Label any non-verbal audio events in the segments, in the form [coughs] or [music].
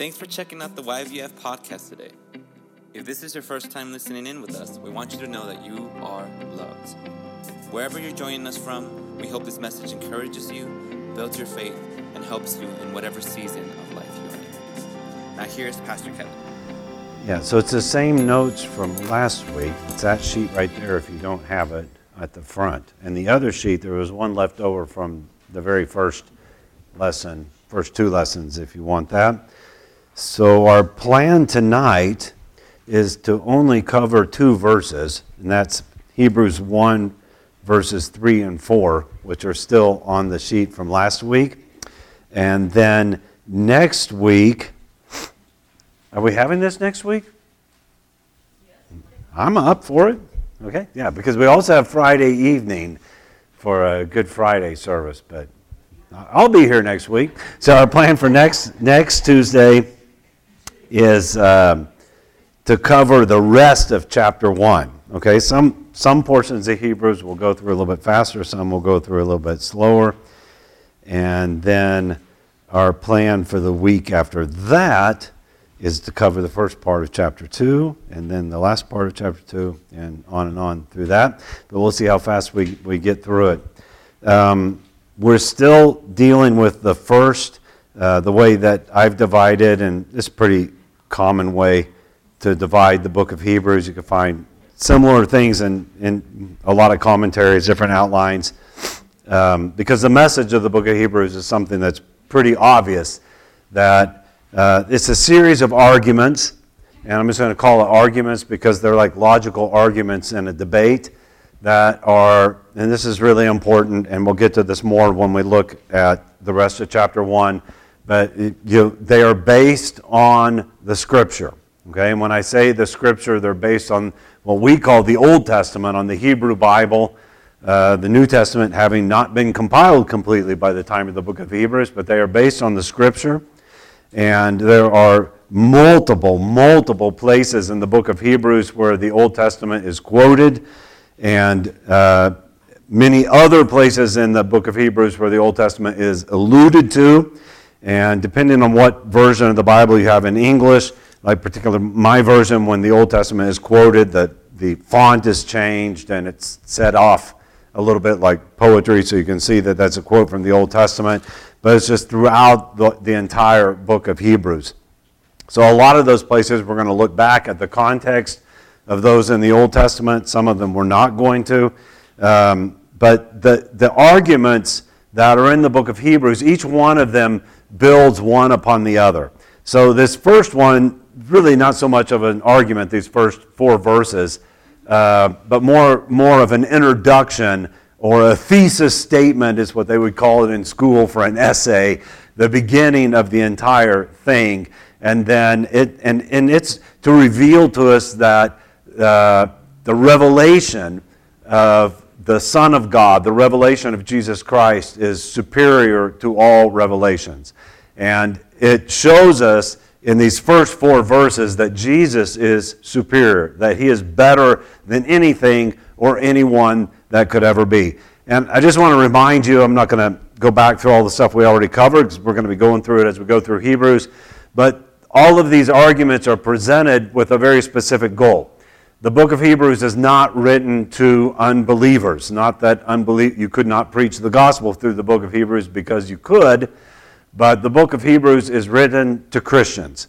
Thanks for checking out the YVF podcast today. If this is your first time listening in with us, we want you to know that you are loved. Wherever you're joining us from, we hope this message encourages you, builds your faith, and helps you in whatever season of life you're in. Now, here's Pastor Kevin. Yeah, so it's the same notes from last week. It's that sheet right there if you don't have it at the front. And the other sheet, there was one left over from the very first lesson, first two lessons, if you want that. So, our plan tonight is to only cover two verses, and that's Hebrews 1, verses 3 and 4, which are still on the sheet from last week. And then next week, are we having this next week? I'm up for it. Okay, yeah, because we also have Friday evening for a Good Friday service, but I'll be here next week. So our plan for next next Tuesday is um, to cover the rest of chapter one. Okay, some some portions of Hebrews will go through a little bit faster, some will go through a little bit slower, and then our plan for the week after that is to cover the first part of chapter 2 and then the last part of chapter 2 and on and on through that. But we'll see how fast we, we get through it. Um, we're still dealing with the first, uh, the way that I've divided, and this pretty common way to divide the book of Hebrews. You can find similar things in, in a lot of commentaries, different outlines, um, because the message of the book of Hebrews is something that's pretty obvious that uh, it's a series of arguments, and I'm just going to call it arguments because they're like logical arguments in a debate that are, and this is really important, and we'll get to this more when we look at the rest of chapter 1, but you, they are based on the Scripture. Okay, and when I say the Scripture, they're based on what we call the Old Testament, on the Hebrew Bible. Uh, the New Testament having not been compiled completely by the time of the book of Hebrews, but they are based on the Scripture. And there are multiple, multiple places in the book of Hebrews where the Old Testament is quoted, and uh, many other places in the book of Hebrews where the Old Testament is alluded to. And depending on what version of the Bible you have in English, like particularly my version, when the Old Testament is quoted, that the font is changed and it's set off a little bit like poetry, so you can see that that's a quote from the Old Testament but it's just throughout the, the entire book of Hebrews. So, a lot of those places we're going to look back at the context of those in the Old Testament. Some of them we're not going to. Um, but the, the arguments that are in the book of Hebrews, each one of them builds one upon the other. So, this first one, really not so much of an argument, these first four verses, uh, but more, more of an introduction or a thesis statement is what they would call it in school for an essay, the beginning of the entire thing. And then it, and, and it's to reveal to us that uh, the revelation of the Son of God, the revelation of Jesus Christ, is superior to all revelations. And it shows us in these first four verses that Jesus is superior, that he is better than anything or anyone that could ever be. And I just want to remind you, I'm not going to go back through all the stuff we already covered we're going to be going through it as we go through Hebrews. But all of these arguments are presented with a very specific goal. The book of Hebrews is not written to unbelievers. Not that unbelief, you could not preach the gospel through the book of Hebrews because you could, but the book of Hebrews is written to Christians.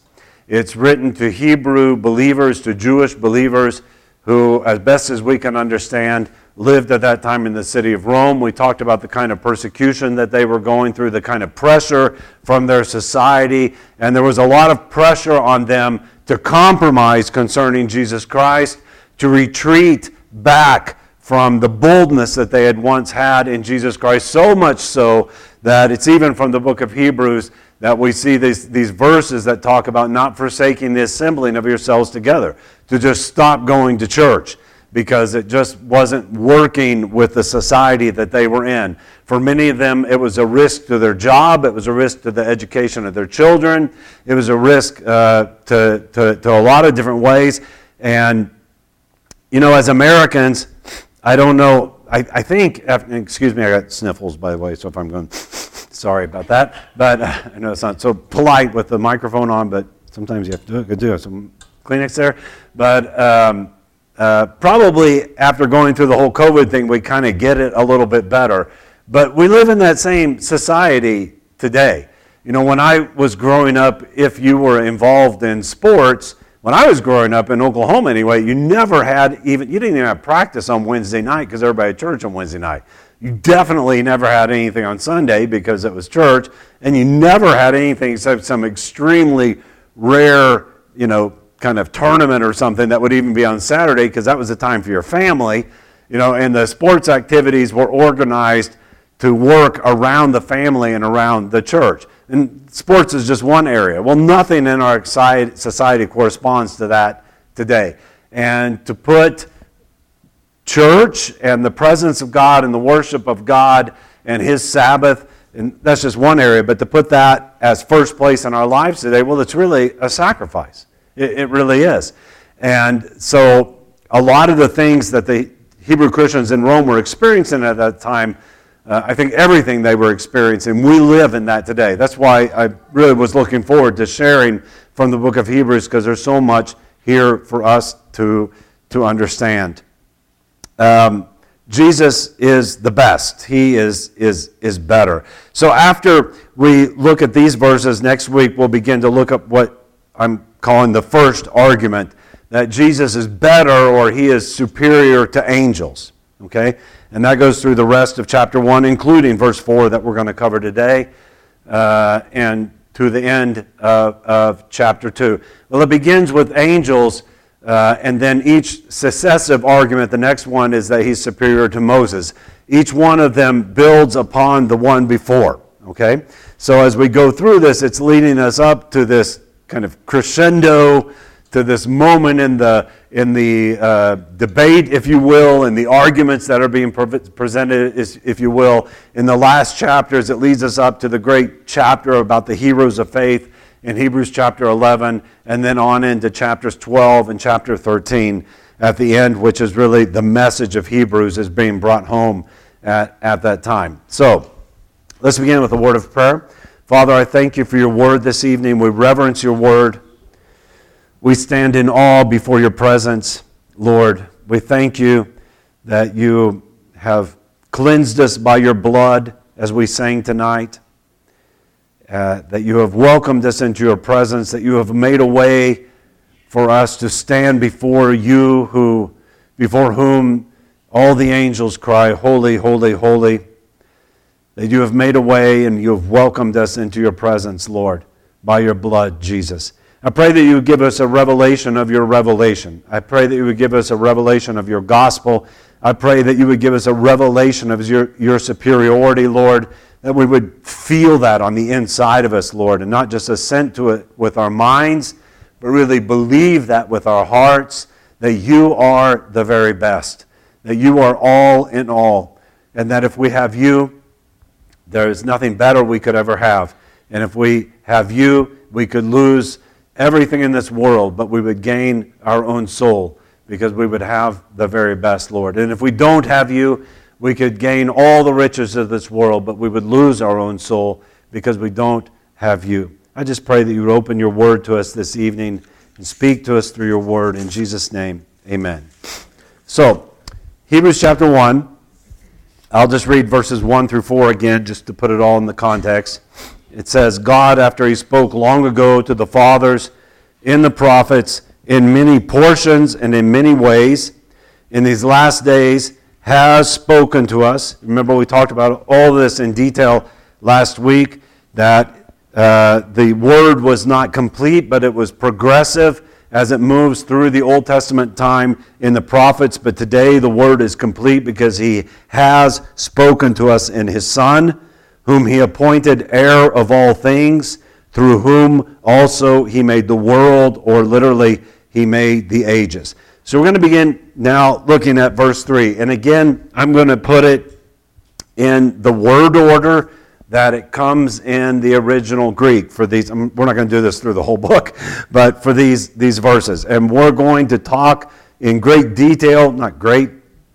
It's written to Hebrew believers, to Jewish believers who, as best as we can understand, lived at that time in the city of Rome. We talked about the kind of persecution that they were going through, the kind of pressure from their society, and there was a lot of pressure on them to compromise concerning Jesus Christ, to retreat back from the boldness that they had once had in Jesus Christ, so much so that it's even from the book of Hebrews that we see these, these verses that talk about not forsaking the assembling of yourselves together, to just stop going to church because it just wasn't working with the society that they were in. For many of them, it was a risk to their job, it was a risk to the education of their children, it was a risk uh, to, to, to a lot of different ways. And, you know, as Americans, I don't know, I, I think, excuse me, I got sniffles, by the way, so if I'm going, [laughs] Sorry about that. But uh, I know it's not so polite with the microphone on, but sometimes you have to do it. do have some Kleenex there. But um, uh, probably after going through the whole COVID thing, we kind of get it a little bit better. But we live in that same society today. You know, when I was growing up, if you were involved in sports, when I was growing up in Oklahoma anyway, you never had even, you didn't even have practice on Wednesday night because everybody had church on Wednesday night. You definitely never had anything on Sunday because it was church, and you never had anything except some extremely rare, you know, kind of tournament or something that would even be on Saturday because that was the time for your family, you know, and the sports activities were organized to work around the family and around the church. And sports is just one area. Well, nothing in our society corresponds to that today. And to put church and the presence of God and the worship of God and His Sabbath, and that's just one area, but to put that as first place in our lives today, well, it's really a sacrifice. It, it really is. And so a lot of the things that the Hebrew Christians in Rome were experiencing at that time, uh, I think everything they were experiencing, we live in that today. That's why I really was looking forward to sharing from the book of Hebrews because there's so much here for us to, to understand. Um, Jesus is the best. He is, is, is better. So after we look at these verses, next week we'll begin to look at what I'm calling the first argument that Jesus is better or he is superior to angels. Okay? And that goes through the rest of chapter 1, including verse 4 that we're going to cover today, uh, and to the end of, of chapter 2. Well, it begins with angels uh, and then each successive argument, the next one is that he's superior to Moses. Each one of them builds upon the one before. Okay? So as we go through this, it's leading us up to this kind of crescendo, to this moment in the, in the uh, debate, if you will, and the arguments that are being pre- presented, if you will. In the last chapters, it leads us up to the great chapter about the heroes of faith in Hebrews chapter 11, and then on into chapters 12 and chapter 13 at the end, which is really the message of Hebrews is being brought home at, at that time. So, let's begin with a word of prayer. Father, I thank you for your word this evening. We reverence your word. We stand in awe before your presence, Lord. We thank you that you have cleansed us by your blood as we sang tonight uh, that you have welcomed us into your presence, that you have made a way for us to stand before you, who, before whom all the angels cry, Holy, holy, holy. That you have made a way and you have welcomed us into your presence, Lord, by your blood, Jesus. I pray that you would give us a revelation of your revelation. I pray that you would give us a revelation of your gospel. I pray that you would give us a revelation of your, your superiority, Lord that we would feel that on the inside of us, Lord, and not just assent to it with our minds, but really believe that with our hearts that you are the very best, that you are all in all, and that if we have you, there is nothing better we could ever have. And if we have you, we could lose everything in this world, but we would gain our own soul because we would have the very best, Lord. And if we don't have you, we could gain all the riches of this world, but we would lose our own soul because we don't have you. I just pray that you would open your word to us this evening and speak to us through your word. In Jesus' name, amen. So, Hebrews chapter 1. I'll just read verses 1 through 4 again, just to put it all in the context. It says, God, after he spoke long ago to the fathers in the prophets, in many portions and in many ways, in these last days, has spoken to us. Remember, we talked about all this in detail last week that uh, the word was not complete, but it was progressive as it moves through the Old Testament time in the prophets. But today the word is complete because he has spoken to us in his Son, whom he appointed heir of all things, through whom also he made the world, or literally, he made the ages. So we're going to begin now looking at verse 3. And again, I'm going to put it in the word order that it comes in the original Greek for these. Um, we're not going to do this through the whole [laughs] book, but for these, these verses. And we're going to talk in great detail, not great,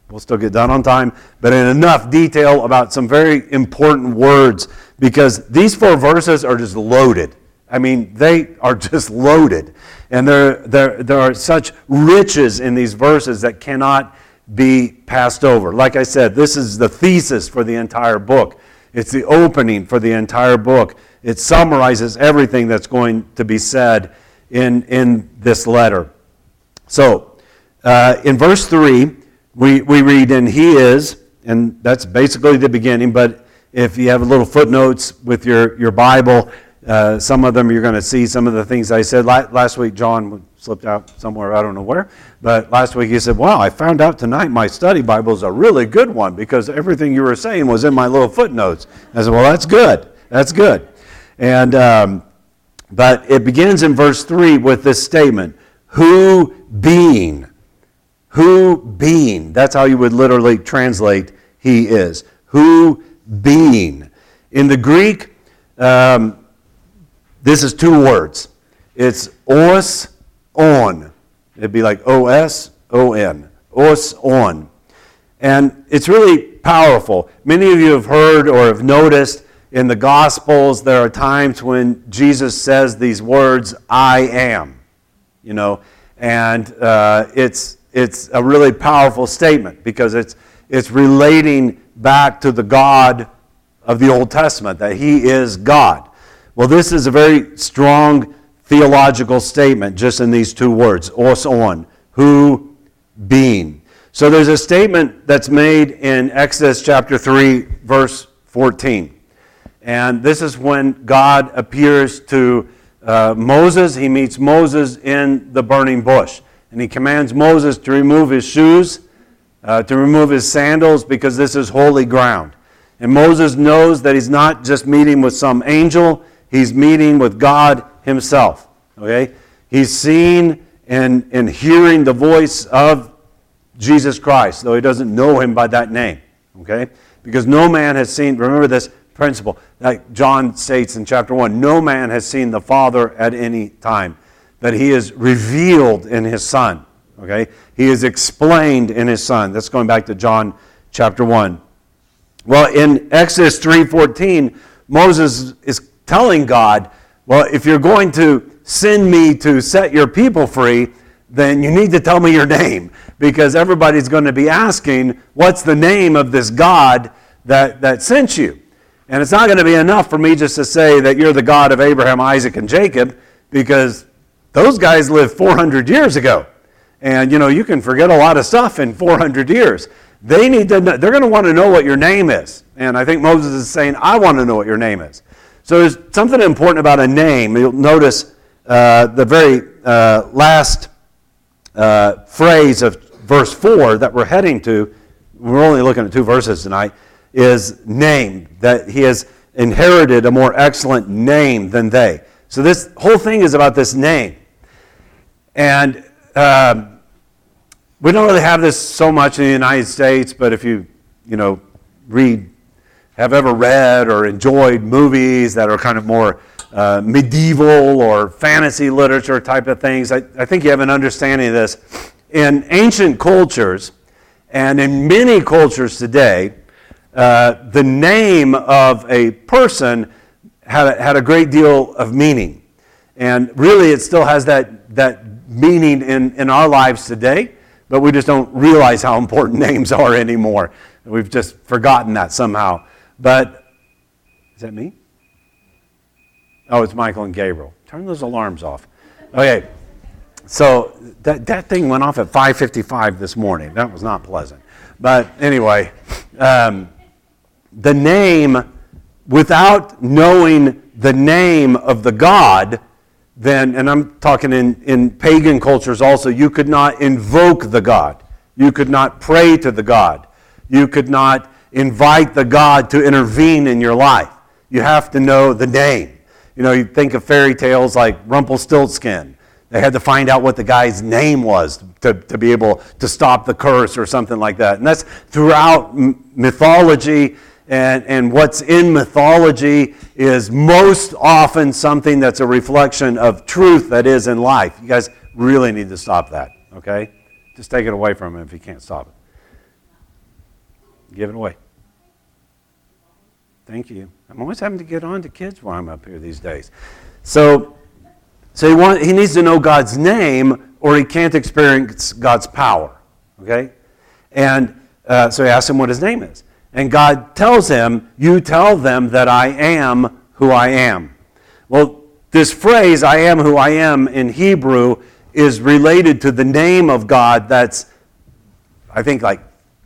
We'll still get done on time, but in enough detail about some very important words because these four verses are just loaded. I mean, they are [laughs] just loaded. And there, there, there are such riches in these verses that cannot be passed over. Like I said, this is the thesis for the entire book. It's the opening for the entire book. It summarizes everything that's going to be said in, in this letter. So, uh, in verse 3, we, we read, And he is, and that's basically the beginning, but if you have little footnotes with your, your Bible, uh, some of them you're going to see some of the things I said. last week, John slipped out somewhere, I don't know where, but last week he said, Wow, I found out tonight my study Bible is a really good one because everything you were saying was in my little footnotes. I said, Well, that's good. That's good. And, um, but it begins in verse 3 with this statement Who being who being, that's how you would literally translate he is. Who being. In the Greek, um, this is two words. It's os on. It'd be like O S O N. Os on. And it's really powerful. Many of you have heard or have noticed in the Gospels there are times when Jesus says these words, I am. You know, and uh, it's it's a really powerful statement because it's, it's relating back to the God of the Old Testament, that He is God. Well, this is a very strong theological statement just in these two words, os on, who being. So there's a statement that's made in Exodus chapter 3, verse 14. And this is when God appears to uh, Moses. He meets Moses in the burning bush and he commands Moses to remove his shoes, uh, to remove his sandals, because this is holy ground. And Moses knows that he's not just meeting with some angel, he's meeting with God himself. Okay? He's seeing and, and hearing the voice of Jesus Christ, though he doesn't know him by that name. Okay? Because no man has seen, remember this principle that John states in chapter 1 no man has seen the Father at any time that he is revealed in his son. Okay? He is explained in his son. That's going back to John chapter 1. Well, in Exodus 3:14, Moses is telling God, well, if you're going to send me to set your people free, then you need to tell me your name because everybody's going to be asking, what's the name of this God that, that sent you? And it's not going to be enough for me just to say that you're the God of Abraham, Isaac, and Jacob because those guys lived 400 years ago. And you know, you can forget a lot of stuff in 400 years. They need to know, they're going to want to know what your name is. And I think Moses is saying, I want to know what your name is. So there's something important about a name. You'll notice uh, the very uh, last uh, phrase of verse 4 that we're heading to, we're only looking at two verses tonight, is name, that he has inherited a more excellent name than they. So this whole thing is about this name. And um, we don't really have this so much in the United States, but if you, you know, read, have ever read or enjoyed movies that are kind of more uh, medieval or fantasy literature type of things, I, I think you have an understanding of this. In ancient cultures, and in many cultures today, uh, the name of a person had a, had a great deal of meaning. And really, it still has that, that meaning in, in our lives today, but we just don't realize how important [laughs] names are anymore. We've just forgotten that somehow. But is that me? Oh, it's Michael and Gabriel. Turn those alarms off. Okay. So that, that thing went off at 5:55 this morning. That was not pleasant. But anyway, um, the name, without knowing the name of the God, then, and I'm talking in, in pagan cultures also, you could not invoke the God. You could not pray to the God. You could not invite the God to intervene in your life. You have to know the name. You know, you think of fairy tales like Rumpelstiltskin. They had to find out what the guy's name was to, to be able to stop the curse or something like that. And that's throughout mythology and, and what's in mythology is most often something that's a reflection of truth that is in life. You guys really need to stop that, okay? Just take it away from him if you can't stop it. Give it away. Thank you. I'm always having to get on to kids while I'm up here these days. So, so he, want, he needs to know God's name or he can't experience God's power. Okay? And uh, so he asks him what his name is. And God tells him, You tell them that I am who I am. Well, this phrase, I am who I am, in Hebrew is related to the name of God that's, I think, like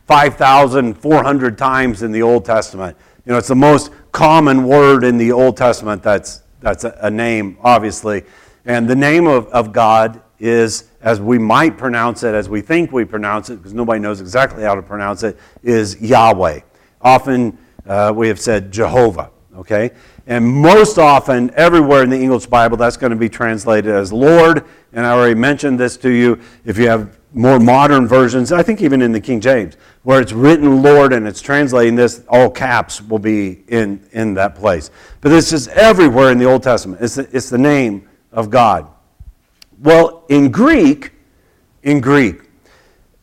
5,400 times in the Old Testament. You know, it's the most common word in the Old Testament that's, that's a, a name, obviously. And the name of, of God is, as we might pronounce it, as we think we pronounce it, because nobody knows exactly how to pronounce it, is Yahweh. Often uh, we have said Jehovah, okay? And most often, everywhere in the English Bible, that's going to be translated as Lord. And I already mentioned this to you. If you have more modern versions, I think even in the King James, where it's written Lord and it's translating this, all caps will be in, in that place. But this is everywhere in the Old Testament. It's the, it's the name of God. Well, in Greek, in Greek,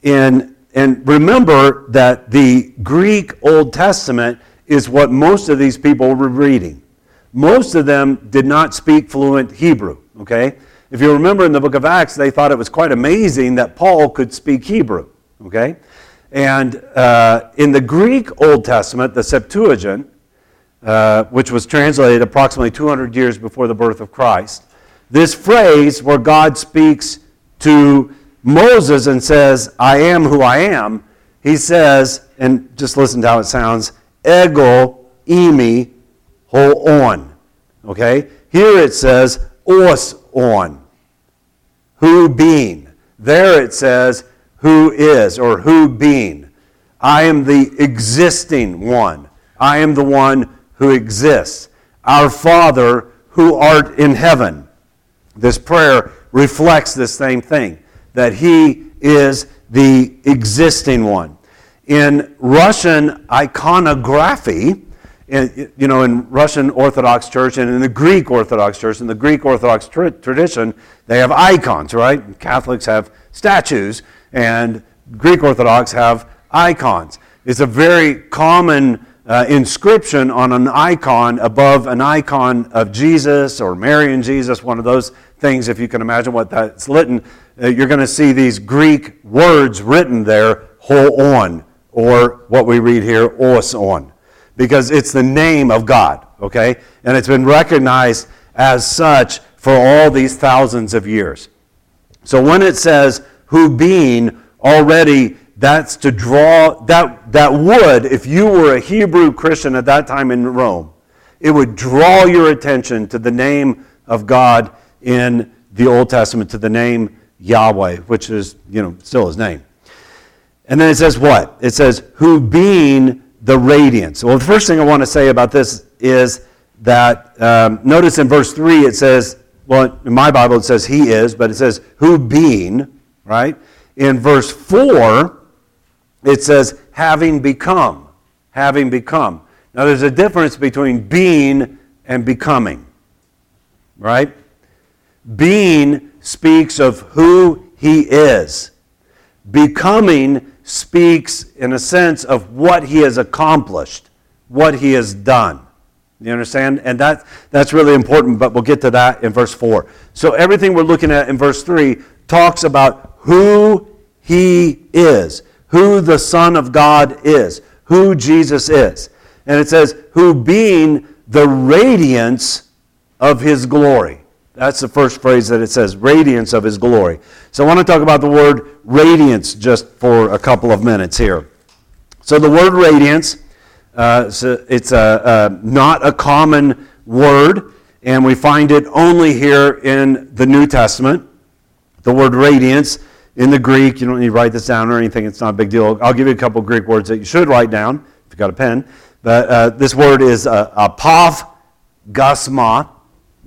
in, and remember that the Greek Old Testament is what most of these people were reading. Most of them did not speak fluent Hebrew, okay? If you remember in the book of Acts, they thought it was quite amazing that Paul could speak Hebrew. Okay? And uh, in the Greek Old Testament, the Septuagint, uh, which was translated approximately 200 years before the birth of Christ, this phrase where God speaks to Moses and says, I am who I am, he says, and just listen to how it sounds, ego emi, ho on. Okay? Here it says, os on. Who being. There it says, who is, or who being. I am the existing one. I am the one who exists. Our Father who art in heaven. This prayer reflects the same thing that He is the existing one. In Russian iconography, in, you know, in Russian Orthodox Church and in the Greek Orthodox Church, in the Greek Orthodox tra- tradition, they have icons, right? Catholics have statues, and Greek Orthodox have icons. It's a very common uh, inscription on an icon above an icon of Jesus or Mary and Jesus, one of those things, if you can imagine what that's written. Uh, you're going to see these Greek words written there, ho on, or what we read here, os on because it's the name of God, okay? And it's been recognized as such for all these thousands of years. So when it says, who being already, that's to draw, that, that would, if you were a Hebrew Christian at that time in Rome, it would draw your attention to the name of God in the Old Testament, to the name Yahweh, which is, you know, still his name. And then it says what? It says, who being the radiance. Well, the first thing I want to say about this is that um, notice in verse 3 it says, well, in my Bible it says he is, but it says who being, right? In verse 4, it says having become. Having become. Now there's a difference between being and becoming, right? Being speaks of who he is. Becoming speaks, in a sense, of what he has accomplished, what he has done. You understand? And that, that's really important, but we'll get to that in verse 4. So everything we're looking at in verse 3 talks about who he is, who the Son of God is, who Jesus is. And it says, who being the radiance of his glory. That's the first phrase that it says, radiance of his glory. So I want to talk about the word radiance just for a couple of minutes here. So the word radiance, uh, so it's a, a, not a common word, and we find it only here in the New Testament. The word radiance in the Greek, you don't need to write this down or anything, it's not a big deal. I'll give you a couple Greek words that you should write down if you've got a pen. But uh, this word is uh, apav gasma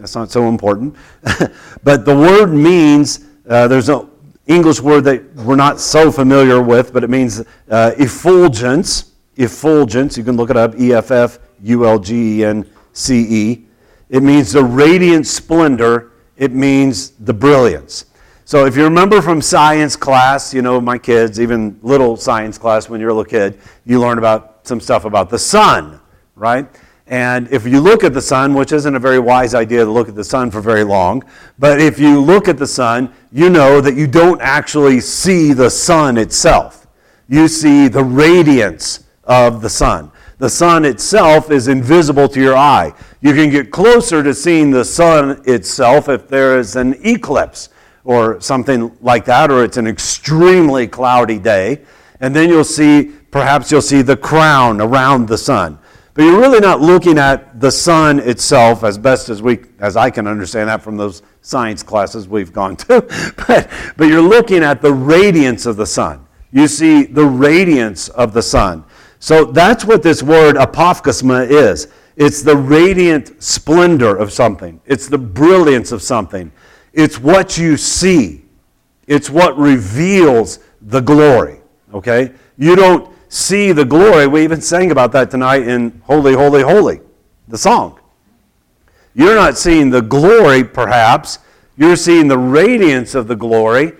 that's not so important. [laughs] but the word means, uh, there's an English word that we're not so familiar with, but it means uh, effulgence. Effulgence, you can look it up E F F U L G E N C E. It means the radiant splendor, it means the brilliance. So if you remember from science class, you know, my kids, even little science class when you're a little kid, you learn about some stuff about the sun, right? And if you look at the sun, which isn't a very wise idea to look at the sun for very long, but if you look at the sun, you know that you don't actually see the sun itself. You see the radiance of the sun. The sun itself is invisible to your eye. You can get closer to seeing the sun itself if there is an eclipse or something like that, or it's an extremely cloudy day. And then you'll see, perhaps you'll see the crown around the sun. But you're really not looking at the sun itself as best as we, as I can understand that from those science classes we've gone to. [laughs] but, but you're looking at the radiance of the sun. You see the radiance of the sun. So that's what this word apaugasma is. It's the radiant splendor of something. It's the brilliance of something. It's what you see. It's what reveals the glory. Okay? You don't see the glory. We even sang about that tonight in Holy, Holy, Holy, the song. You're not seeing the glory, perhaps. You're seeing the radiance of the glory.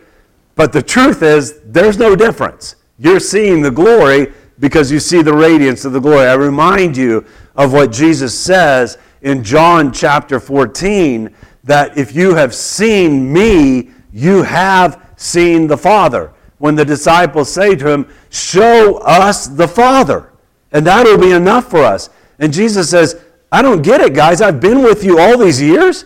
But the truth is, there's no difference. You're seeing the glory because you see the radiance of the glory. I remind you of what Jesus says in John chapter 14 that if you have seen me, you have seen the Father. When the disciples say to him, Show us the Father, and that will be enough for us. And Jesus says, I don't get it, guys. I've been with you all these years,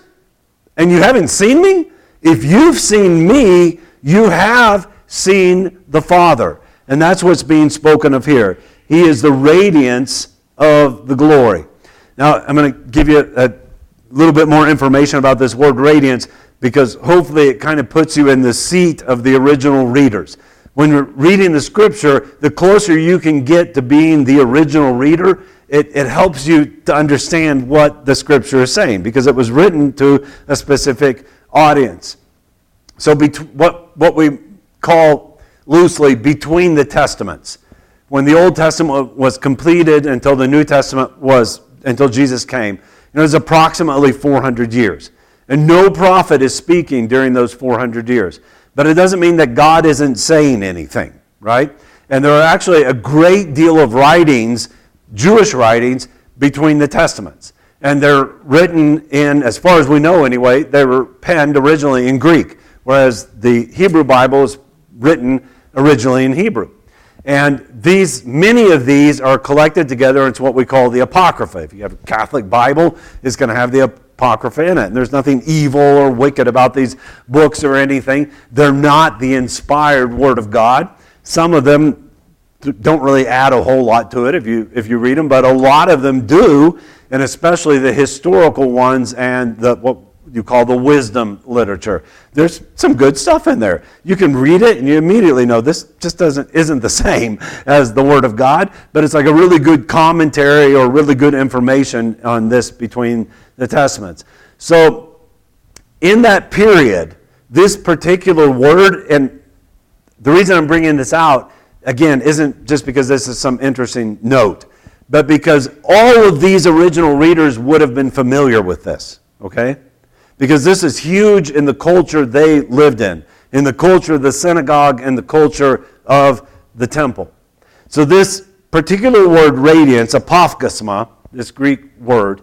and you haven't seen me? If you've seen me, you have seen the Father. And that's what's being spoken of here. He is the radiance of the glory. Now, I'm going to give you a, little bit more information about this word radiance because hopefully it kind of puts you in the seat of the original readers. When you're reading the scripture, the closer you can get to being the original reader, it, it helps you to understand what the scripture is saying because it was written to a specific audience. So, bet- what, what we call loosely between the testaments. When the Old Testament was completed until the New Testament was, until Jesus came, it was approximately 400 years. And no prophet is speaking during those 400 years. But it doesn't mean that God isn't saying anything, right? And there are actually a great deal of writings, Jewish writings, between the Testaments. And they're written in, as far as we know anyway, they were penned originally in Greek, whereas the Hebrew Bible is written originally in Hebrew. And these, many of these are collected together into what we call the Apocrypha. If you have a Catholic Bible, it's going to have the Apocrypha in it. And there's nothing evil or wicked about these books or anything. They're not the inspired Word of God. Some of them don't really add a whole lot to it if you, if you read them, but a lot of them do, and especially the historical ones and the, what you call the wisdom literature. There's some good stuff in there. You can read it and you immediately know this just doesn't isn't the [laughs] same as the Word of God, but it's like a really good commentary or really good information on this between the Testaments. So in that period, this particular word, and the reason I'm bringing this out again isn't just because this is some interesting note, but because all of these original readers would have been familiar with this. Okay? because this is huge in the culture they lived in, in the culture of the synagogue and the culture of the temple. So, this particular word, radiance, apaugasma, this Greek word,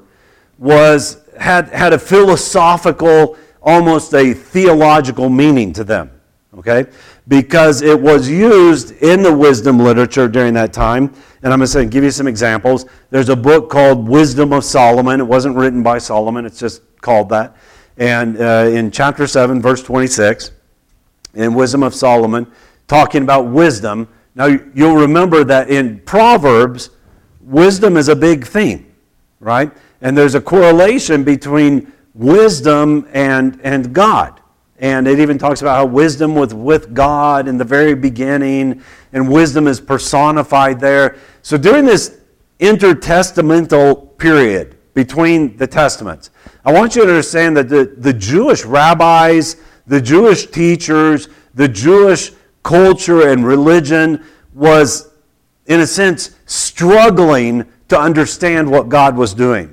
was, had, had a philosophical, almost a theological meaning to them, okay? Because it was used in the wisdom literature during that time. And I'm going to give you some examples. There's a book called Wisdom of Solomon. It wasn't written by Solomon, it's just called that and uh, in chapter 7, verse 26, in Wisdom of Solomon, talking about wisdom. Now, you'll remember that in Proverbs, wisdom is a big theme, right? And there's a correlation between wisdom and, and God. And it even talks about how wisdom was with God in the very beginning, and wisdom is personified there. So during this intertestamental period between the testaments, I want you to understand that the, the Jewish rabbis, the Jewish teachers, the Jewish culture and religion was, in a sense, struggling to understand what God was doing.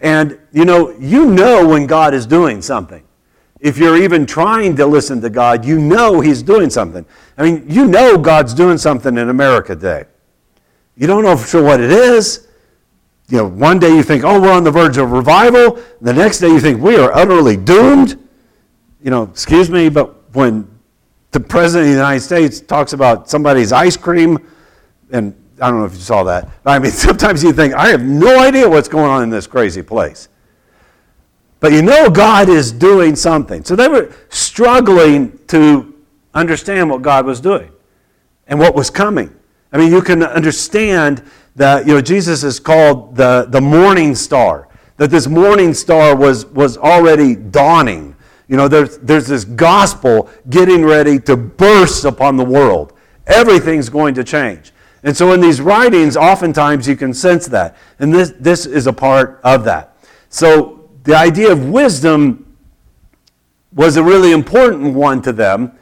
And, you know, you know when God is doing something. if you're even trying to listen to God, you know He's doing something. I mean, you know God's doing something in America today. You don't know for sure what it is. You know, one day you think, oh, we're on the verge of revival. The next day you think, we are utterly doomed. You know, excuse me, but when the President of the United States talks about somebody's ice cream, and I don't know if you saw that. I mean, [laughs] sometimes you think, I have no idea what's going on in this crazy place. But you know God is doing something. So they were struggling to understand what God was doing and what was coming. I mean, you can understand that, you know, Jesus is called the, the morning star, that this morning star was, was already dawning. You know, there's, there's this gospel getting ready to burst upon the world. Everything's going to change. And so in these writings, oftentimes you can sense that. And this, this is a part of that. So the idea of wisdom was a really important one to them,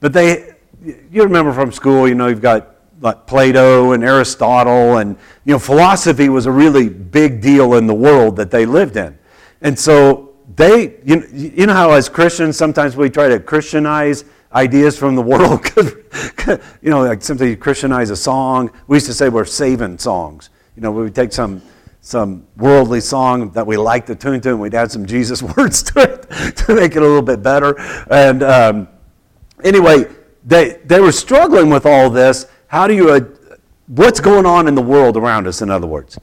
but they, you remember from school, you know, you've got like Plato and Aristotle, and you know, philosophy was a really big deal in the world that they lived in, and so they, you, you know, how as Christians sometimes we try to Christianize ideas from the world, [laughs] you know, like simply Christianize a song. We used to say we're saving songs. You know, we would take some some worldly song that we liked to tune to, and we'd add some Jesus [laughs] words to it [laughs] to make it a little bit better. And um, anyway, they, they were struggling with all this. How do you, uh, what's going on in the world around us, in other words?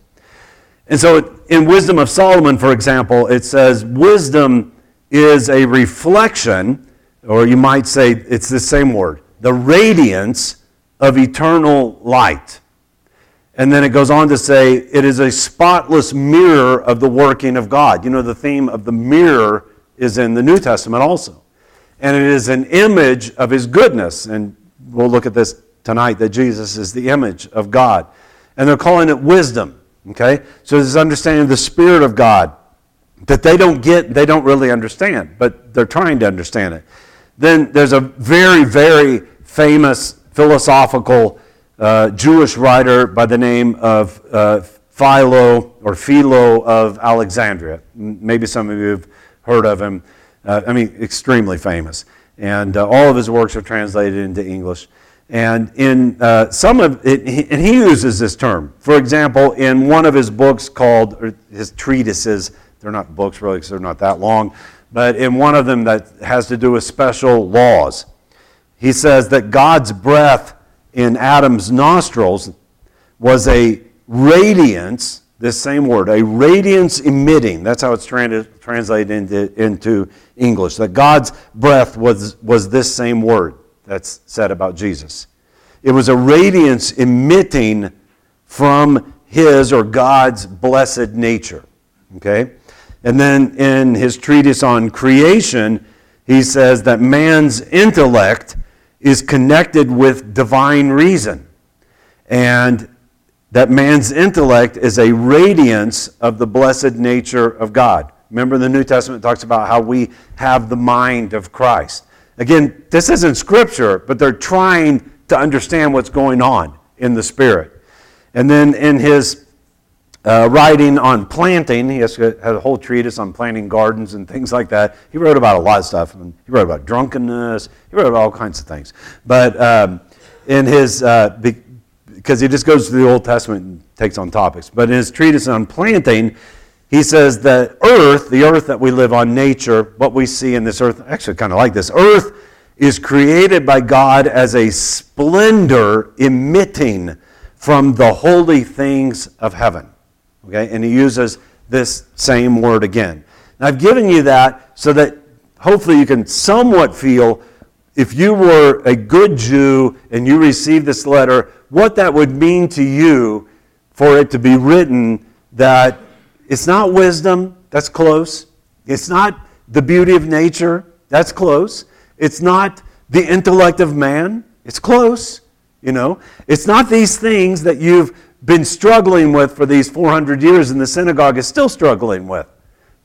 And so in Wisdom of Solomon, for example, it says, Wisdom is a reflection, or you might say it's the same word, the radiance of eternal light. And then it goes on to say, it is a spotless mirror of the working of God. You know, the theme of the mirror is in the New Testament also. And it is an image of his goodness. And we'll look at this tonight that Jesus is the image of God. And they're calling it wisdom. Okay? So this understanding of the Spirit of God that they don't get, they don't really understand, but they're trying to understand it. Then there's a very, very famous philosophical uh, Jewish writer by the name of uh, Philo or Philo of Alexandria. Maybe some of you have heard of him. Uh, I mean, extremely famous. And uh, all of his works are translated into English. And in uh, some of it, and he uses this term. For example, in one of his books called, his treatises, they're not books really because they're not that long, but in one of them that has to do with special laws, he says that God's breath in Adam's nostrils was a radiance, this same word, a radiance emitting. That's how it's translated into, into English. That God's breath was, was this same word that's said about Jesus. It was a radiance emitting from his or God's blessed nature. Okay? And then in his treatise on creation, he says that man's intellect is connected with divine reason. And that man's intellect is a radiance of the blessed nature of God. Remember, the New Testament talks about how we have the mind of Christ. Again, this isn't scripture, but they're trying to understand what's going on in the Spirit. And then in his uh, writing on planting. He has, a whole treatise on planting gardens and things like that. He wrote about a lot of stuff. he wrote about drunkenness. He wrote about all kinds of things. But um, in his, uh, because he just goes to the Old Testament and takes on topics. But in his treatise on planting, he says that earth, the earth that we live on, nature, what we see in this earth, actually kind of like this, earth is created by God as a splendor emitting from the holy things of heaven. Okay? And he uses this same word again. And I've given you that so that hopefully you can somewhat feel if you were a good Jew and you received this letter, what that would mean to you for it to be written that it's not wisdom, that's close. It's not the beauty of nature, that's close. It's not the intellect of man, it's close. You know, it's not these things that you've been struggling with for these 400 years and the synagogue is still struggling with.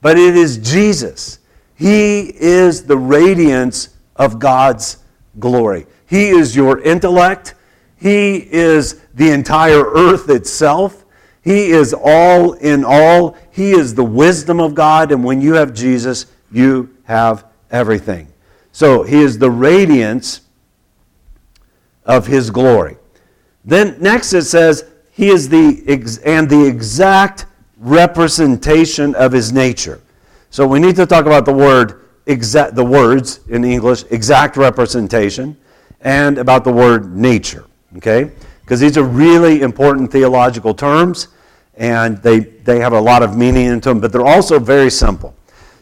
But it is Jesus. He is the radiance of God's glory. He is your intellect. He is the entire earth itself. He is all in all. He is the wisdom of God. And when you have Jesus, you have everything. So he is the radiance of his glory. Then next it says, he is the ex- and the exact representation of his nature. So we need to talk about the word exact the words in English, exact representation, and about the word nature. Okay? Because these are really important theological terms and they, they have a lot of meaning into them, but they're also very simple.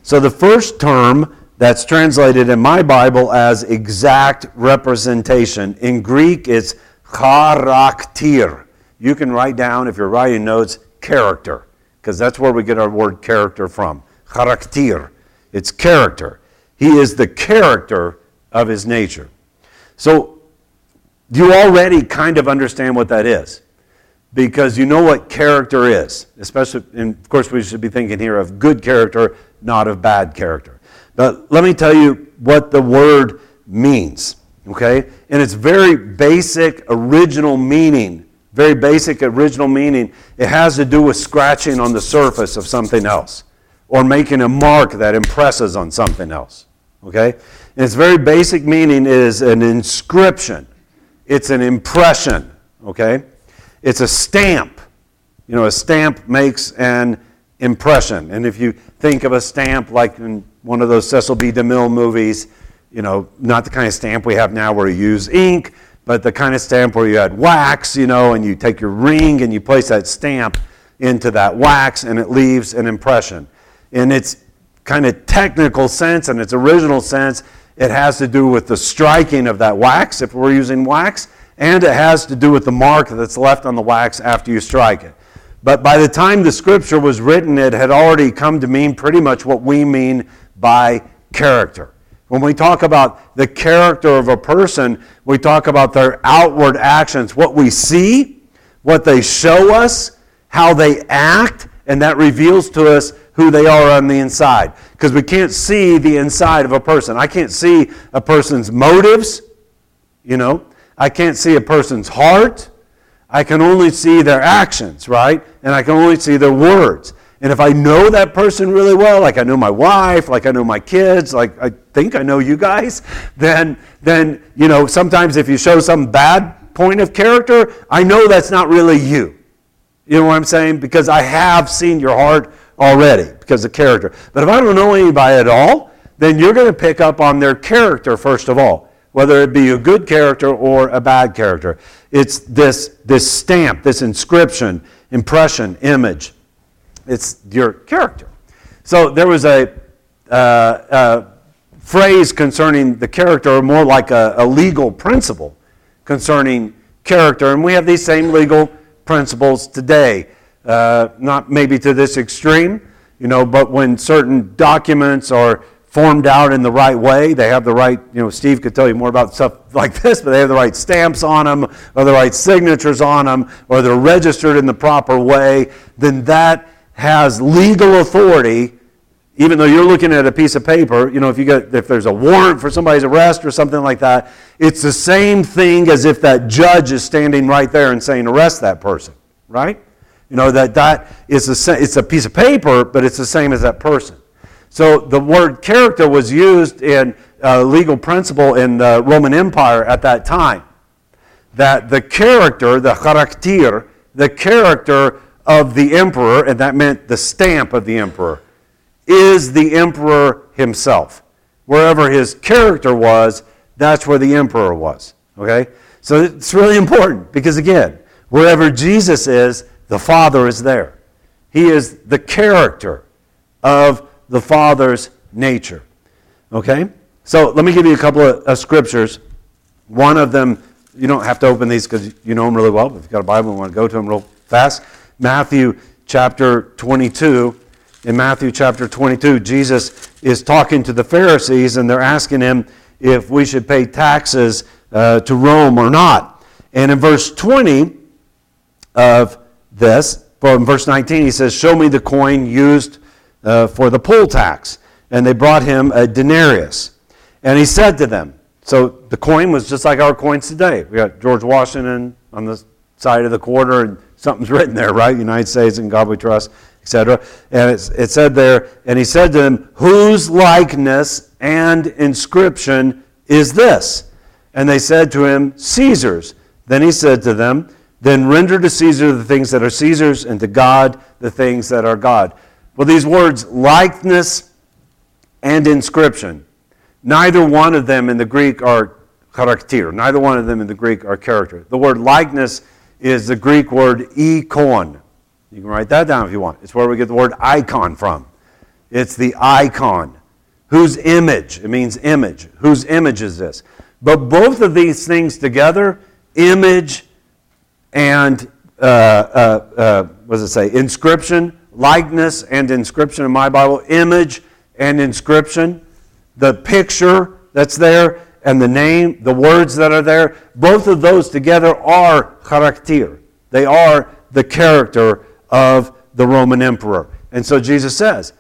So the first term that's translated in my Bible as exact representation. In Greek, it's charakter. You can write down, if you're writing notes, character, because that's where we get our word character from. Charakter. It's character. He is the character of his nature. So, you already kind of understand what that is because you know what character is. Especially, and of course, we should be thinking here of good character, not of bad character. But let me tell you what the word means, okay? And it's very basic, original meaning. Very basic, original meaning. It has to do with scratching on the surface of something else or making a mark that impresses on something else, okay? And its very basic meaning is an inscription, it's an impression, okay? It's a stamp. You know, a stamp makes an impression. And if you think of a stamp like in one of those Cecil B. DeMille movies, you know, not the kind of stamp we have now where you use ink, but the kind of stamp where you had wax, you know, and you take your ring and you place that stamp into that wax and it leaves an impression. In its kind of technical sense and its original sense, it has to do with the striking of that wax, if we're using wax, and it has to do with the mark that's left on the wax after you strike it. But by the time the scripture was written, it had already come to mean pretty much what we mean by character. When we talk about the character of a person, we talk about their outward actions, what we see, what they show us, how they act, and that reveals to us who they are on the inside. Because we can't see the inside of a person. I can't see a person's motives, you know. I can't see a person's heart. I can only see their actions, right? And I can only see their words. And if I know that person really well, like I know my wife, like I know my kids, like I think I know you guys, [laughs] then then you know, sometimes if you show some bad point of character, I know that's not really you. You know what I'm saying? Because I have seen your heart already because of character. But if I don't know anybody at all, then you're going to pick up on their character first of all whether it be a good character or a bad character. It's this, this stamp, this inscription, impression, image. It's your character. So there was a, uh, a phrase concerning the character, or more like a, a legal principle concerning character, and we have these same legal principles today. Uh, not maybe to this extreme, you know, but when certain documents are formed out in the right way. They have the right, you know, Steve could tell you more about stuff like this, but they have the right stamps on them, or the right signatures on them, or they're registered in the proper way, then that has legal authority. Even though you're looking at a piece of paper, you know, if you get if there's a warrant for somebody's arrest or something like that, it's the same thing as if that judge is standing right there and saying arrest that person, right? You know that that is a it's a piece of paper, but it's the same as that person. So the word character was used in uh, legal principle in the Roman Empire at that time. That the character, the charakter, the character of the emperor, and that meant the stamp of the emperor, is the emperor himself. Wherever his character was, that's where the emperor was. Okay? So it's really important because, again, wherever Jesus is, the Father is there. He is the character of the Father's nature. Okay? So let me give you a couple of, of scriptures. One of them, you don't have to open these because you know them really well. but If you've got a Bible, we want to go to them real fast. Matthew chapter 22. In Matthew chapter 22, Jesus is talking to the Pharisees, and they're asking him if we should pay taxes uh, to Rome or not. And in verse 20 of this, well, in verse 19, he says, Show me the coin used uh, for the poll tax. And they brought him a denarius. And he said to them, so the coin was just like our coins today. We got George Washington on the side of the quarter, and something's written there, right? United States and God we trust, etc. And it said there, and he said to them, Whose likeness and inscription is this? And they said to him, Caesar's. Then he said to them, Then render to Caesar the things that are Caesar's, and to God the things that are God. Well, these words, likeness and inscription, neither one of them in the Greek are character. Neither one of them in the Greek are character. The word likeness is the Greek word ikon. You can write that down if you want. It's where we get the word icon from. It's the icon. Whose image? It means image. Whose image is this? But both of these things together, image and, uh, uh, uh, what does it say? Inscription, likeness and inscription in my Bible, image and inscription, the picture that's there, and the name, the words that are there, both of those together are character. They are the character of the Roman emperor. And so Jesus says,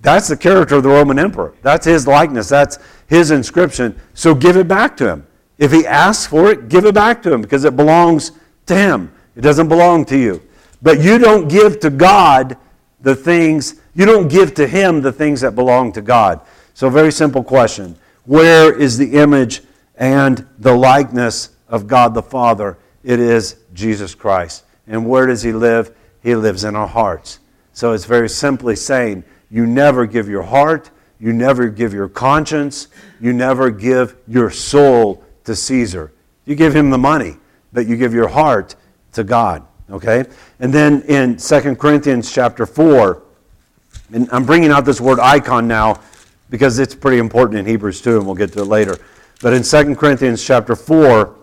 that's the character of the Roman emperor. That's his likeness. That's his inscription. So give it back to him. If he asks for it, give it back to him because it belongs to him. It doesn't belong to you. But you don't give to God the things, you don't give to him the things that belong to God. So, very simple question Where is the image and the likeness of God the Father? It is Jesus Christ. And where does he live? He lives in our hearts. So, it's very simply saying, you never give your heart, you never give your conscience, you never give your soul to Caesar. You give him the money, but you give your heart to God. Okay? And then in 2 Corinthians chapter 4, and I'm bringing out this word icon now because it's pretty important in Hebrews 2, and we'll get to it later. But in 2 Corinthians chapter 4,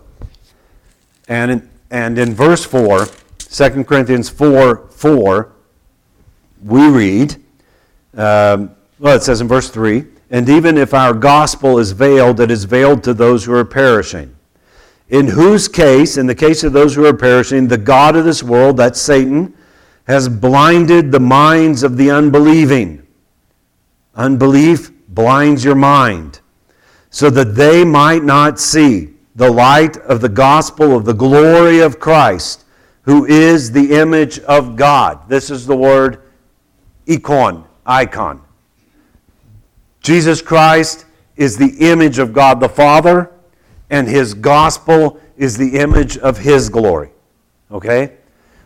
and in, and in verse 4, 2 Corinthians 4 4, we read, um, well, it says in verse 3 And even if our gospel is veiled, it is veiled to those who are perishing. In whose case, in the case of those who are perishing, the God of this world, that's Satan, has blinded the minds of the unbelieving. Unbelief blinds your mind, so that they might not see the light of the gospel of the glory of Christ, who is the image of God. This is the word ikon icon. Jesus Christ is the image of God the Father, and his gospel is the image of his glory. Okay?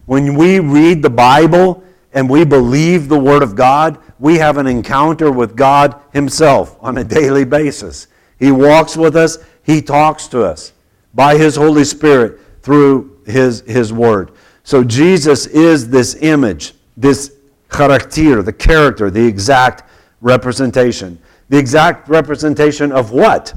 When we read the Bible and we believe the Word of God, we have an encounter with God Himself on a daily basis. He walks with us, He talks to us by His Holy Spirit through His, His Word. So Jesus is this image, this character, the character, the exact representation. The exact representation of what?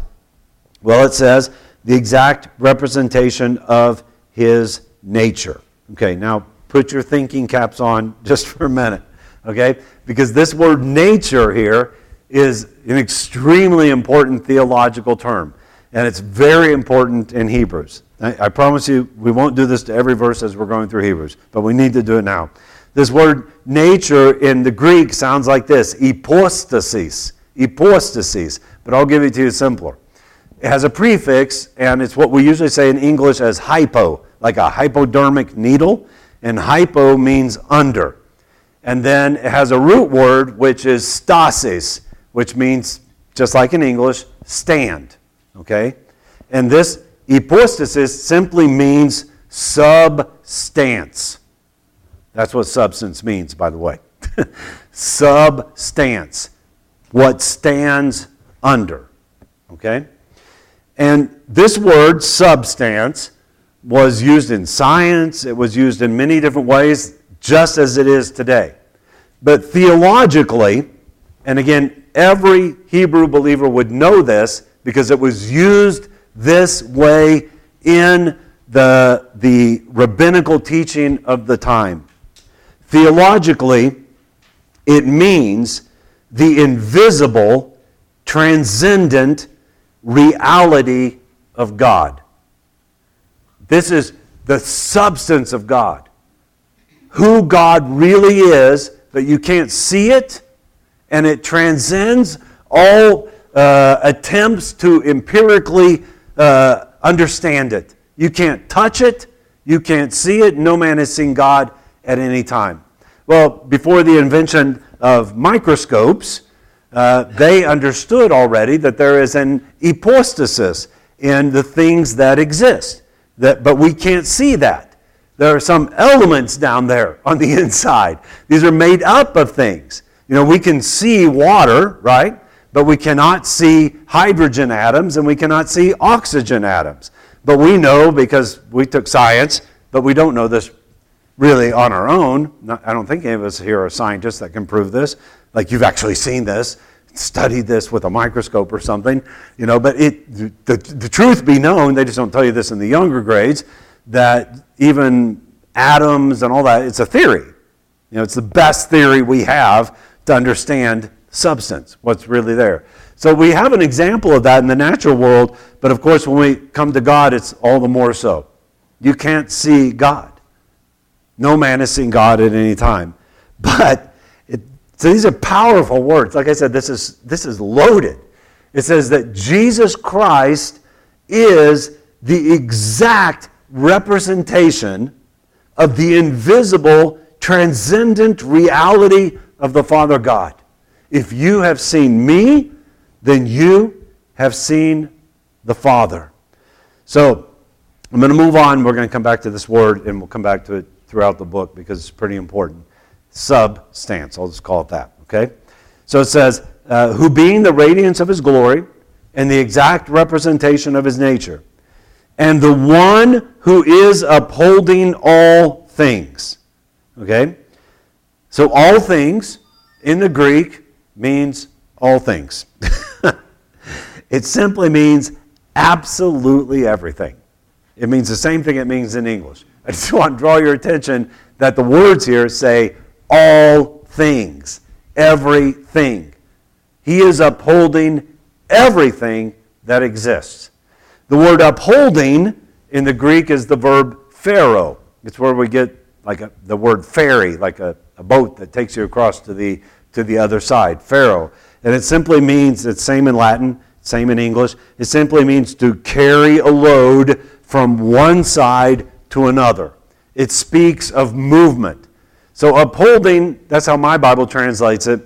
Well, it says the exact representation of his nature. Okay, now put your thinking caps on just for a minute, okay? Because this word nature here is an extremely important theological term, and it's very important in Hebrews. I, I promise you, we won't do this to every verse as we're going through Hebrews, but we need to do it now. This word nature in the Greek sounds like this hypostasis. Hypostasis. But I'll give it to you simpler. It has a prefix, and it's what we usually say in English as hypo, like a hypodermic needle. And hypo means under. And then it has a root word, which is stasis, which means, just like in English, stand. Okay? And this hypostasis simply means substance. That's what substance means, by the way. [laughs] Substance. What stands under. Okay? And this word, substance, was used in science, it was used in many different ways, just as it is today. But theologically, and again, every Hebrew believer would know this because it was used this way in the, the rabbinical teaching of the time. Theologically, it means the invisible, transcendent reality of God. This is the substance of God. Who God really is, but you can't see it, and it transcends all uh, attempts to empirically uh, understand it. You can't touch it, you can't see it. No man has seen God at any time. Well, before the invention of microscopes, uh, they understood already that there is an hypostasis in the things that exist. That, but we can't see that. There are some elements down there on the [laughs] inside. These are made up of things. You know, we can see water, right? But we cannot see hydrogen atoms and we cannot see oxygen atoms. But we know because we took science, but we don't know this really on our own. I don't think any of us here are scientists that can prove this. Like you've actually seen this, studied this with a microscope or something, you know. But it, the, the truth be known, they just don't tell you this in the younger grades, that even atoms and all that, it's a theory. You know, it's the best theory we have to understand substance, what's really there. So we have an example of that in the natural world, but of course, when we come to God, it's all the more so. You can't see God. No man has seen God at any time. [laughs] But so these are powerful words. Like I said, this is, this is loaded. It says that Jesus Christ is the exact representation of the invisible, transcendent reality of the Father God. If you have seen me, then you have seen the Father. So I'm going to move on. We're going to come back to this word, and we'll come back to it throughout the book because it's pretty important. Substance, I'll just call it that, okay? So it says, uh, who being the radiance of his glory and the exact representation of his nature, and the one who is upholding all things. Okay? So all things in the Greek means all things. [laughs] it simply means absolutely everything. It means the same thing it means in English. [laughs] I just want to draw your attention that the words here say all things, everything. He is upholding everything that exists. The word upholding in the Greek is the verb phero. It's where we get like a, the word ferry, like a, a boat that takes you across to the to the other side, phero. And it simply means, it's same in Latin, same in English, it simply means to carry a load from one side to another. It speaks of movement. So upholding, that's how my Bible translates it,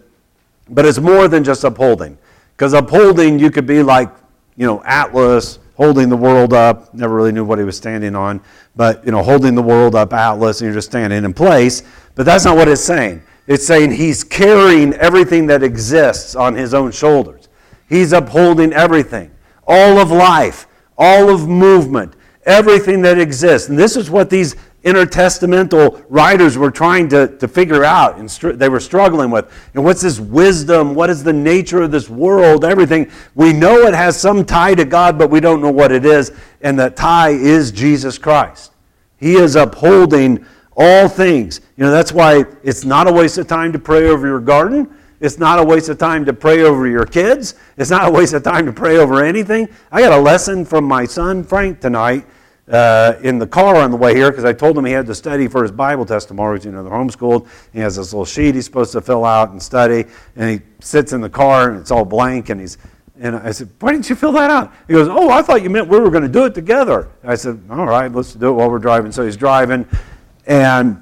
but it's more than just upholding. Because upholding, you could be like, you know, Atlas holding the world up. Never really knew what he was standing on, but, you know, holding the world up, Atlas, and you're just standing in place. But that's not what it's saying. It's saying he's carrying everything that exists on his own shoulders. He's upholding everything, all of life, all of movement, everything that exists. And this is what these intertestamental writers were trying to, to figure out and str- they were struggling with. And what's this wisdom? What is the nature of this world? Everything. We know it has some tie to God, but we don't know what it is. And that tie is Jesus Christ. He is upholding all things. You know, that's why it's not a waste of time to pray over your garden. It's not a waste of time to pray over your kids. It's not a waste of time to pray over anything. I got a lesson from my son Frank tonight uh, in the car on the way here because I told him he had to study for his Bible test tomorrow. You know, they're homeschooled. He has this little sheet he's supposed to fill out and study. And he sits in the car and it's all blank. And he's and I said, Why didn't you fill that out? He goes, Oh, I thought you meant we were going to do it together. I said, All right, let's do it while we're driving. So he's driving and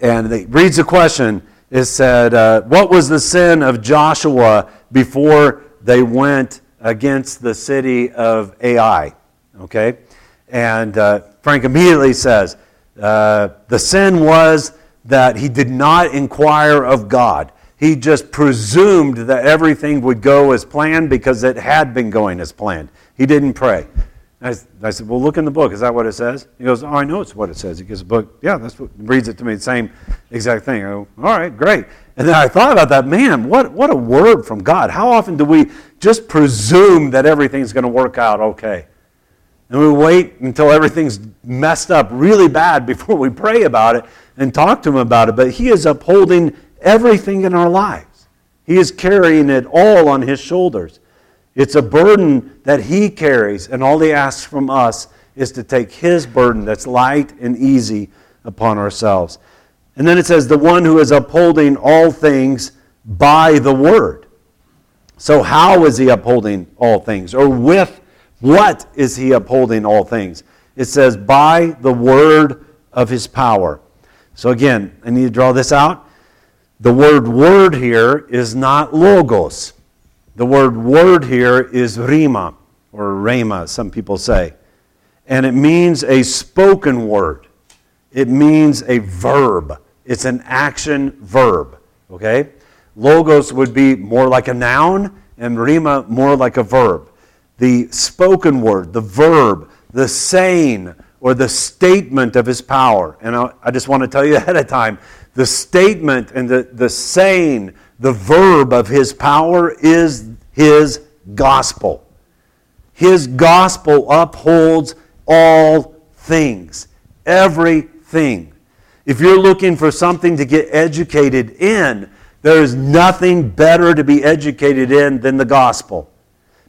and he reads the question. It said, uh, "What was the sin of Joshua before they went against the city of Ai?" Okay, and uh, Frank immediately says, uh, "The sin was that he did not inquire of God." He just presumed that everything would go as planned because it had been going as planned. He didn't pray. I, I, said, Well, look in the book. Is that what it says? He goes, Oh, I know it's what it says. He gives a book. Yeah, that's what reads it to me, the same exact thing. I go, All right, great. And then I thought about that. Man, what, what a word from God. How often do we just presume that everything's going to work out okay? And we wait until everything's messed up really bad before we pray about it and talk to Him about it. But He is upholding everything in our lives, He is carrying it all on His shoulders. It's a burden that He carries, and all He asks from us is to take His burden that's light and easy upon ourselves. And then it says, the one who is upholding all things by the word. So, how is He upholding all things? Or with what is He upholding all things? It says, by the word of His power. So, again, I need to draw this out. The word word here is not logos. The word word here is rima, or rema, some people say. And it means a spoken word, it means a verb. It's an action verb, okay? Logos would be more like a noun, and rima more like a verb. The spoken word, the verb, the saying, or the statement of his power. And I, I just want to tell you [laughs] ahead of time the statement and the, the saying, the verb of his power is his gospel. His gospel upholds all things, everything. If you're looking for something to get educated in, there is nothing better to be educated in than the gospel.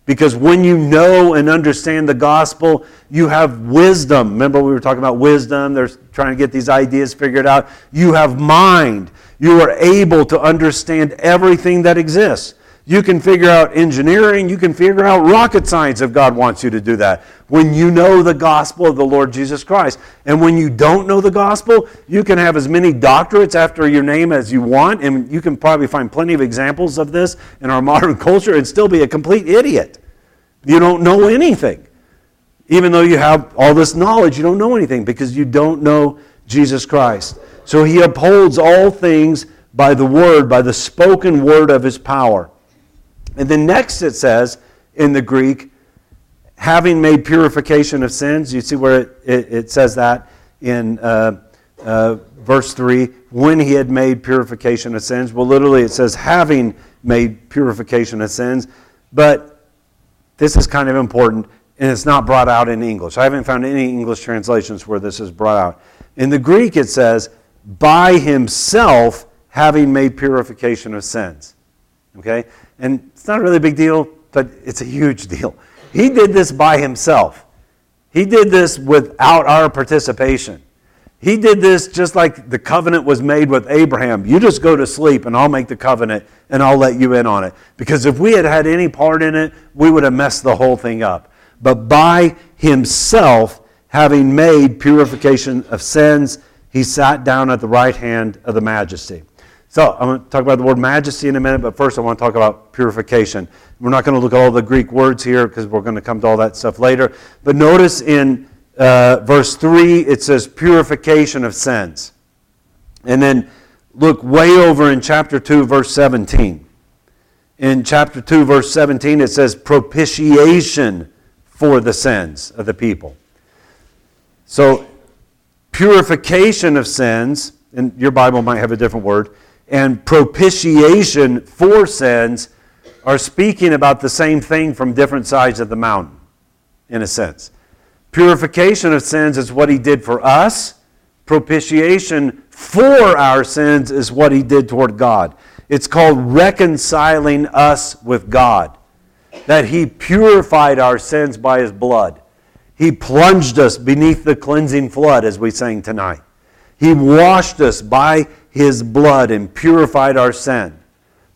Because when you know and understand the gospel, you have wisdom. Remember, we were talking about wisdom. They're trying to get these ideas figured out. You have mind. You are able to understand everything that exists. You can figure out engineering. You can figure out rocket science if God wants you to do that. When you know the gospel of the Lord Jesus Christ. And when you don't know the gospel, you can have as many doctorates after your name as you want. And you can probably find plenty of examples of this in our [laughs] modern culture and still be a complete idiot. You don't know anything. Even though you have all this knowledge, you don't know anything because you don't know Jesus Christ. So he upholds all things by the word, by the spoken word of his power. And then next it says in the Greek, having made purification of sins. You see where it, it, it says that in uh, uh, verse 3 when he had made purification of sins. Well, literally it says having made purification of sins. But this is kind of important, and it's not brought out in English. I haven't found any English translations where this is brought out. In the Greek, it says, by himself having made purification of sins. Okay? And it's not a really big deal, but it's a huge deal. He did this by himself. He did this without our participation. He did this just like the covenant was made with Abraham. You just go to sleep and I'll make the covenant and I'll let you in on it. Because if we had had any part in it, we would have messed the whole thing up. But by himself, having made purification of sins, he sat down at the right hand of the majesty. So I'm going to talk about the word majesty in a minute, but first I want to talk about purification. We're not going to look at all the Greek words here because we're going to come to all that stuff later. But notice in uh, verse 3, it says purification of sins. And then look way over in chapter 2, verse 17. In chapter 2, verse 17, it says propitiation for the sins of the people. So, purification of sins, and your Bible might have a different word, and propitiation for sins are speaking about the same thing from different sides of the mountain, in a sense. Purification of sins is what he did for us. Propitiation for our sins is what he did toward God. It's called reconciling us with God. That he purified our sins by his blood. He plunged us beneath the cleansing flood, as we sang tonight. He washed us by his blood and purified our sin.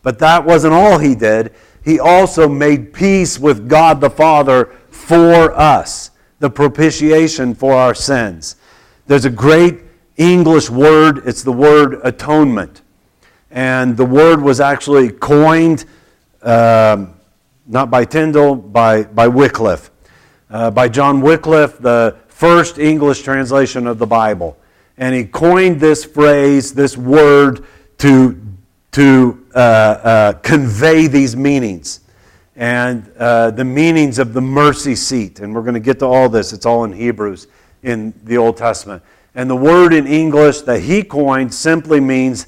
But that wasn't all he did. He also made peace with God the Father for us, the propitiation for our sins. There's a great English word, it's the word atonement. And the word was actually coined, um, not by Tyndale, by, by Wycliffe. Uh, by John Wycliffe, the first English translation of the Bible and he coined this phrase, this word, to, to uh, uh, convey these meanings. And uh, the meanings of the mercy seat. And we're going to get to all this. It's all in Hebrews in the Old Testament. And the word in English that he coined simply means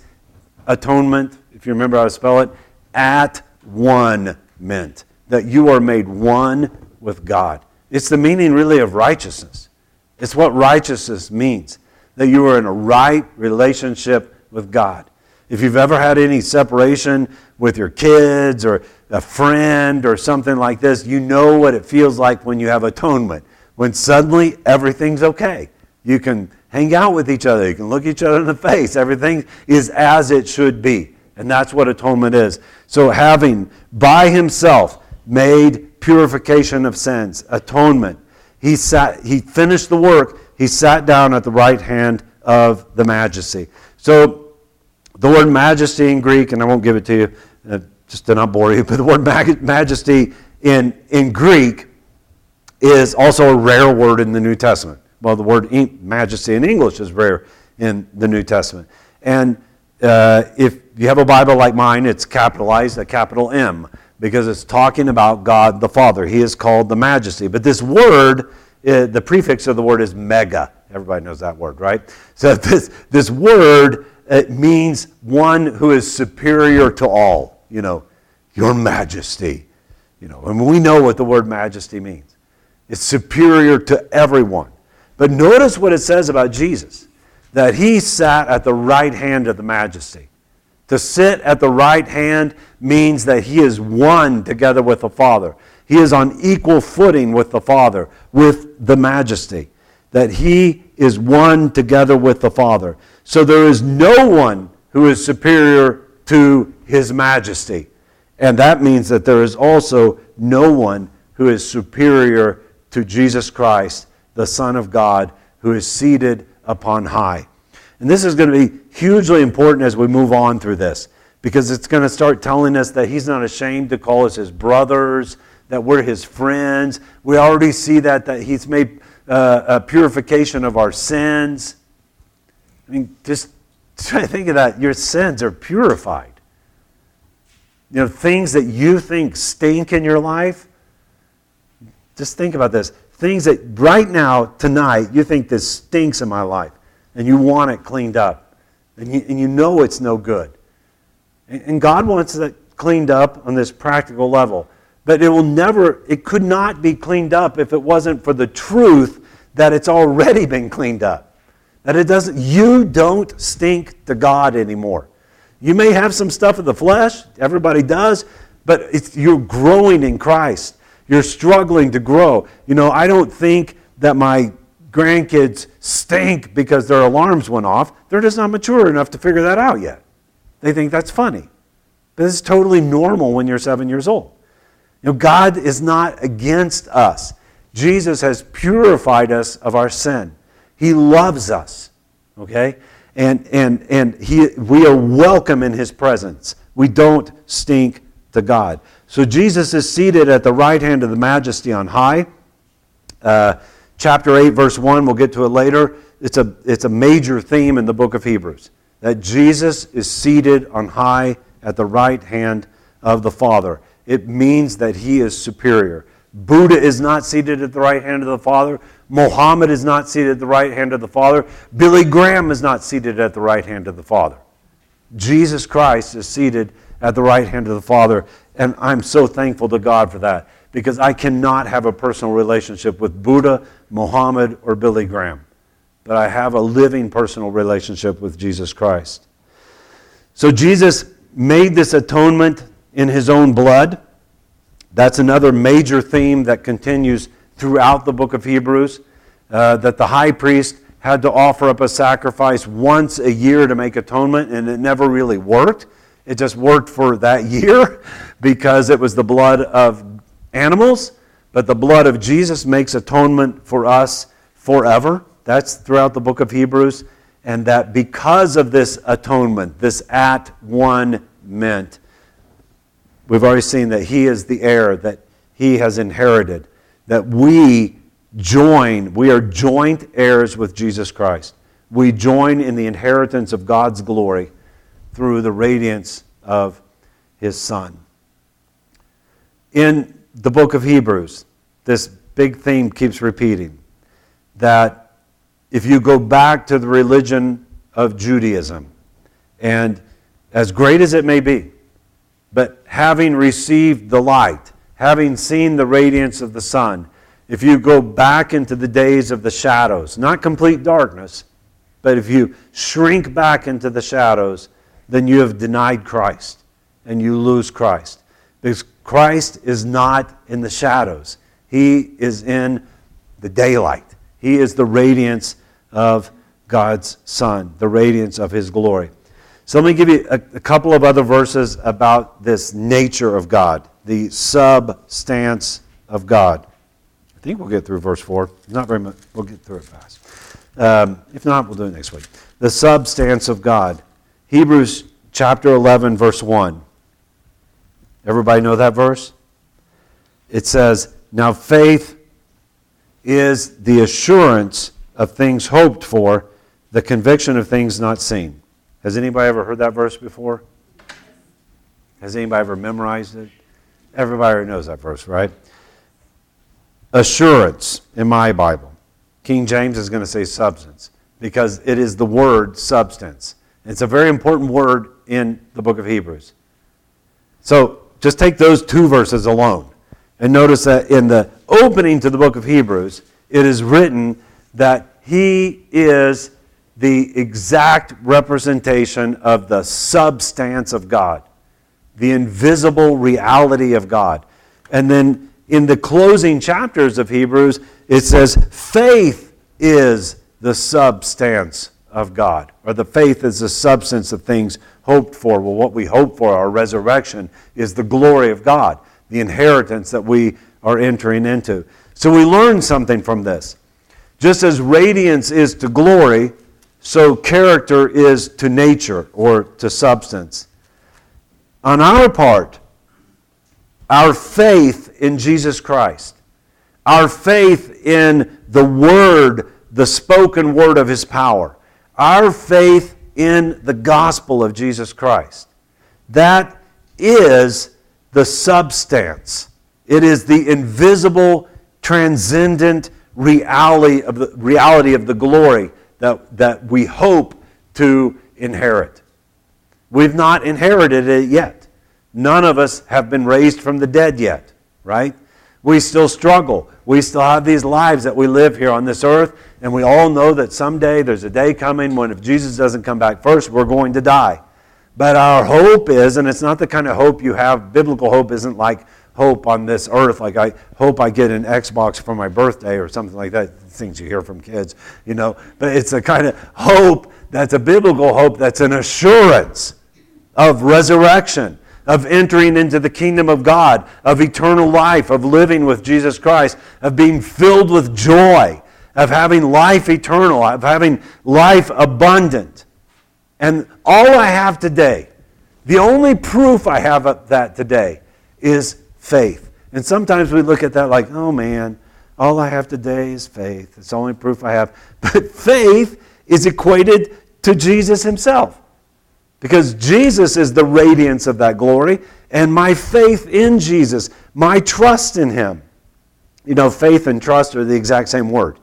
atonement. If you remember how to spell it, at one meant that you are made one with God. It's the meaning really of righteousness. It's what righteousness means that you are in a right relationship with God. If you've ever had any separation with your kids or a friend or something like this, you know what it feels like when you have atonement. When suddenly everything's okay. You can hang out with each other, you can look each other in the face. Everything is as it should be. And that's what atonement is. So, having by himself made purification of sins, atonement, he, sat, he finished the work he sat down at the right hand of the majesty. So The word majesty in Greek, and I won't give it to you uh, just to not bore you, [laughs] but the word majesty in, in Greek is also a rare word in the New Testament. Well, the word majesty in English is rare in the New Testament. And uh, if you have a Bible like mine, it's capitalized, a capital M, because it's talking about God the Father. He is called the majesty. But this word, uh, the prefix of the word is mega. Everybody knows that word, right? So [laughs] this, this word it means one who is superior to all. You know, your majesty. You know, and we know what the word majesty means. It's superior to everyone. But notice what it says about Jesus that he sat at the right hand of the majesty. To sit at the right hand means that he is one together with the Father. He is on equal footing with the Father, with the majesty. That he is one together with the Father. So there is no one who is superior to his majesty. And that means that there is also no one who is superior to Jesus Christ, the Son of God, who is seated upon high. And this is going to be hugely important as we move on through this because it's going to start telling us that he's not ashamed to call us his brothers, that we're his friends. We already see that, that he's made uh, a purification of our sins. I mean, just [laughs] try to think of that. Your sins are purified. You know, things that you think stink in your life, just think about this. Things that right now, tonight, you think this stinks in my life, and you want it cleaned up, and you, and you know it's no good. And, and God wants it cleaned up on this practical level. But it will never, it could not be cleaned up if it wasn't for the truth that it's already been cleaned up. That it doesn't, you don't stink to God anymore. You may have some stuff of the flesh, everybody does, but it's, you're growing in Christ. You're struggling to grow. You know, I don't think that my grandkids stink because their alarms went off. They're just not mature enough to figure that out yet. They think that's funny. But is totally normal when you're seven years old. Know, God is not against us. Jesus has purified us of our sin. He loves us, okay? And, and, and he, we are welcome in His presence. We don't stink to God. So Jesus is seated at the right hand of the majesty on high. Uh, chapter 8, verse 1, we'll get to it later. It's a, it's a major theme in the book of Hebrews that Jesus is seated on high at the right hand of the Father. It means that he is superior. Buddha is not seated at the right hand of the Father. Mohammed is not seated at the right hand of the Father. Billy Graham is not seated at the right hand of the Father. Jesus Christ is seated at the right hand of the Father. And I'm so thankful to God for that because I cannot have a personal relationship with Buddha, Mohammed, or Billy Graham. But I have a living personal relationship with Jesus Christ. So Jesus made this atonement in his own blood. That's another major theme that continues throughout the book of Hebrews uh, that the high priest had to offer up a sacrifice once a year to make atonement, and it never really worked. It just worked for that [laughs] year because it was the blood of animals, but the blood of Jesus makes atonement for us forever. That's throughout the book of Hebrews. And that because of this atonement, this at one meant, We've already seen that He is the heir that He has inherited, that we join, we are joint heirs with Jesus Christ. We join in the inheritance of God's glory through the radiance of His Son. In the book of Hebrews, this big theme keeps repeating that if you go back to the religion of Judaism, and as great as it may be, but having received the light, having seen the radiance of the sun, if you go back into the days of the shadows, not complete darkness, but if you shrink back into the shadows, then you have denied Christ and you lose Christ. Because Christ is not in the shadows, He is in the daylight. He is the radiance of God's Son, the radiance of His glory. So let me give you a, a, couple of other verses about this nature of God, the substance of God. I think we'll get through verse 4. Not very much. We'll get through it fast. Um, if not, we'll do it next week. The substance of God. Hebrews chapter 11, verse 1. Everybody know that verse? It says, Now faith is the assurance of things hoped for, the conviction of things not seen. Has anybody ever heard that verse before? Has anybody ever memorized it? Everybody knows that verse, right? Assurance in my Bible. King James is going to say substance because it is the word substance. It's a very important word in the book of Hebrews. So just take those two verses alone and notice that in the opening to the book of Hebrews, it is written that he is the exact representation of the substance of God, the invisible reality of God. And then in the closing chapters of Hebrews, it says, faith is the substance of God, or the faith is the substance of things hoped for. Well, what we hope for, our resurrection, is the glory of God, the inheritance that we are entering into. So we learn something from this. Just as radiance is to glory, so character is to nature or to substance. On our part, our faith in Jesus Christ, our faith in the Word, the spoken Word of His power, our faith in the gospel of Jesus Christ. That is the substance. It is the invisible, transcendent reality of the, reality of the glory that, that we hope to inherit. We've not inherited it yet. None of us have been raised from the dead yet, right? We still struggle. We still have these lives that we live here on this earth, and we all know that someday there's a day coming when if Jesus doesn't come back first, we're going to die. But our hope is, and it's not the kind of hope you have, biblical hope isn't like hope on this earth, like I hope I get an Xbox for my birthday or something like that, things you hear from kids, you know. But it's a kind of hope that's a biblical hope that's an assurance of resurrection of entering into the kingdom of God, of eternal life, of living with Jesus Christ, of being filled with joy, of having life eternal, of having life abundant. And all I have today, the only proof I have of that today is faith. And sometimes we look at that like, oh man, all I have today is faith. It's the only proof I have. [laughs] But faith is equated to Jesus himself. Because Jesus is the radiance of that glory, and my faith in Jesus, my trust in Him. You know, faith and trust are the exact same word.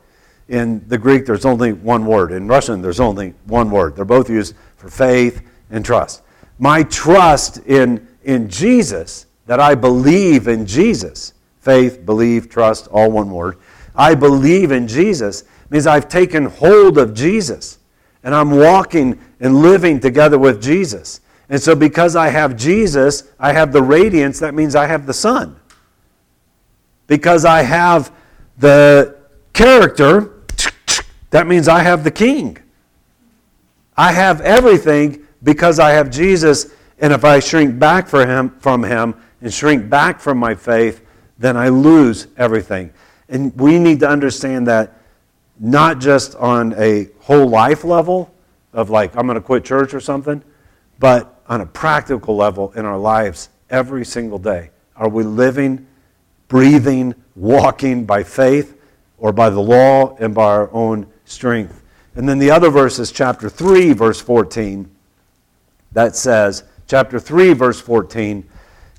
In the Greek, there's only one word. In Russian, there's only one word. They're both used for faith and trust. My trust in, in Jesus, that I believe in Jesus, faith, believe, trust, all one word. I believe in Jesus means I've taken hold of Jesus and I'm walking and living together with Jesus. And so, because I have Jesus, I have the radiance, that means I have the Son. Because I have the character, that means I have the King. I have everything because I have Jesus, and if I shrink back him, from Him and shrink back from my faith, then I lose everything. And we need to understand that not just on a whole life level, of like, I'm going to quit church or something, but on a practical level in our lives every single day. Are we living, breathing, walking by faith or by the law and by our own strength? And then the other verse is chapter 3, verse 14. That says, chapter 3, verse 14,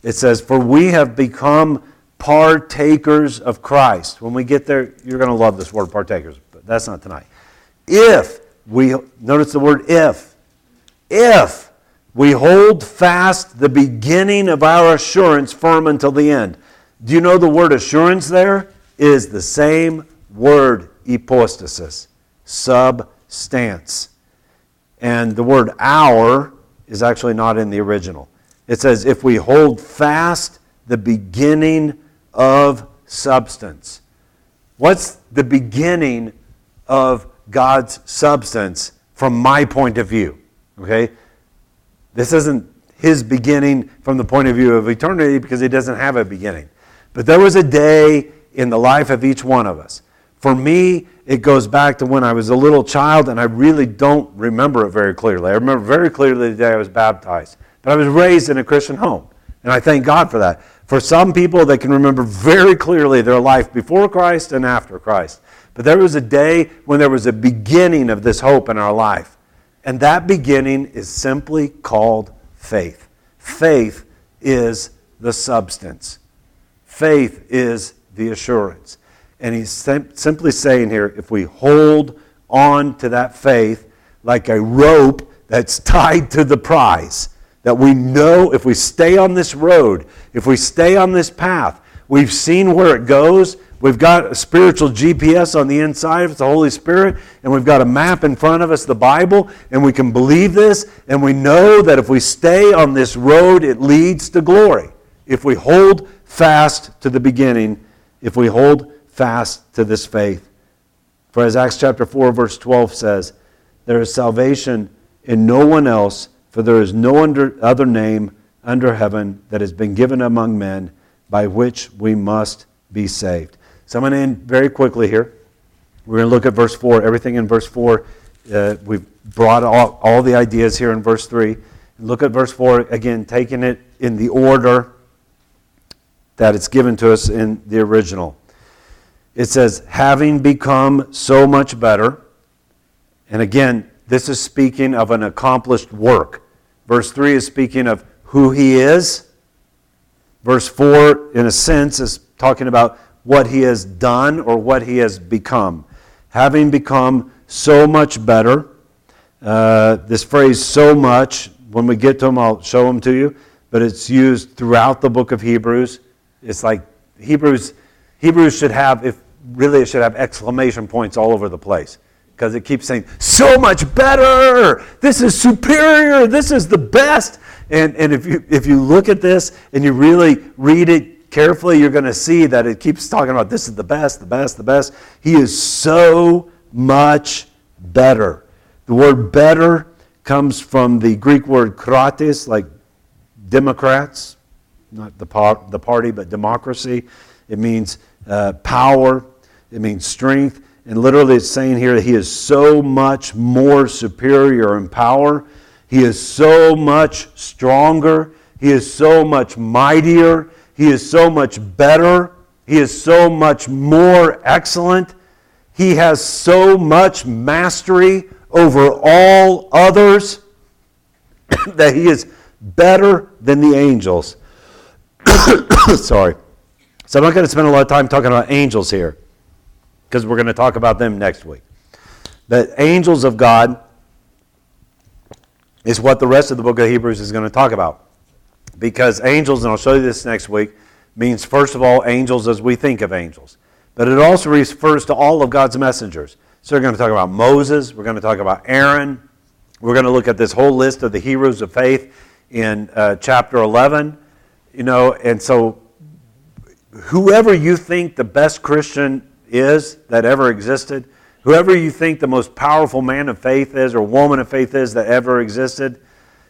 it says, For we have become partakers of Christ. When we get there, you're going to love this word, partakers, but that's not tonight. If we notice the word if. If we hold fast the beginning of our assurance firm until the end. Do you know the word assurance there is the same word hypostasis, substance. And the word our is actually not in the original. It says, if we hold fast the beginning of substance. What's the beginning of God's substance from my point of view. Okay? This isn't his beginning from the point of view of eternity because he doesn't have a beginning. But there was a day in the life of each one of us For me, it goes back to when I was a little child, and I really don't remember it very clearly. I remember very clearly the day I was baptized. But I was raised in a Christian home, and I thank God for that. For some people, they can remember very clearly their life before Christ and after Christ. But there was a day when there was a beginning of this hope in our life. And that beginning is simply called faith. Faith is the substance, faith is the assurance. And he's sim- simply saying here if we hold on to that faith like a rope that's tied to the prize, that we know if we stay on this road, if we stay on this path, we've seen where it goes. We've got a spiritual GPS on the inside of the Holy Spirit, and we've got a map in front of us, the Bible, and we can believe this, and we know that if we stay on this road, it leads to glory. If we hold fast to the beginning, if we hold fast to this faith. For as Acts chapter 4, verse 12 says, there is salvation in no one else, for there is no other name under heaven that has been given among men by which we must be saved. So I'm going to end very quickly here. We're going to look at verse 4. Everything in verse 4, uh, we've brought all, all the ideas here in verse 3. Look at verse 4 again, taking it in the order that it's given to us in the original it says, having become so much better. And again, this is speaking of an accomplished work. Verse 3 is speaking of who he is. Verse 4, in a sense, is talking about what he has done or what he has become. Having become so much better. Uh, this phrase, so much, when we get to them, I'll show them to you, but it's used throughout the book of Hebrews. It's like Hebrews, Hebrews should have, if really it should have exclamation points all over the place because it keeps saying, so much better! This is superior! This is the best! And, and if, you, if you look at this and you really read it carefully, you're going to see that it keeps talking about this is the best, the best, the best. He is so much better. The word better comes from the Greek word kratis, like Democrats, not the, par- the party, but democracy. It means uh, power, it means strength. And literally, it's saying here that he is so much more superior in power. He is so much stronger. He is so much mightier. He is so much better. He is so much more excellent. He has so much mastery over all others [coughs] that he is better than the angels. [coughs] Sorry. So I'm not going to spend a lot of time talking about angels here because we're going to talk about them next week. The angels of God is what the rest of the book of Hebrews is going to talk about. Because angels, and I'll show you this next week, means first of all angels as we think of angels. But it also refers to all of God's messengers. So we're going to talk about Moses, we're going to talk about Aaron, we're going to look at this whole list of the heroes of faith in uh, chapter 11. You know, and so whoever you think the best Christian is that ever existed, whoever you think the most powerful man of faith is or woman of faith is that ever existed,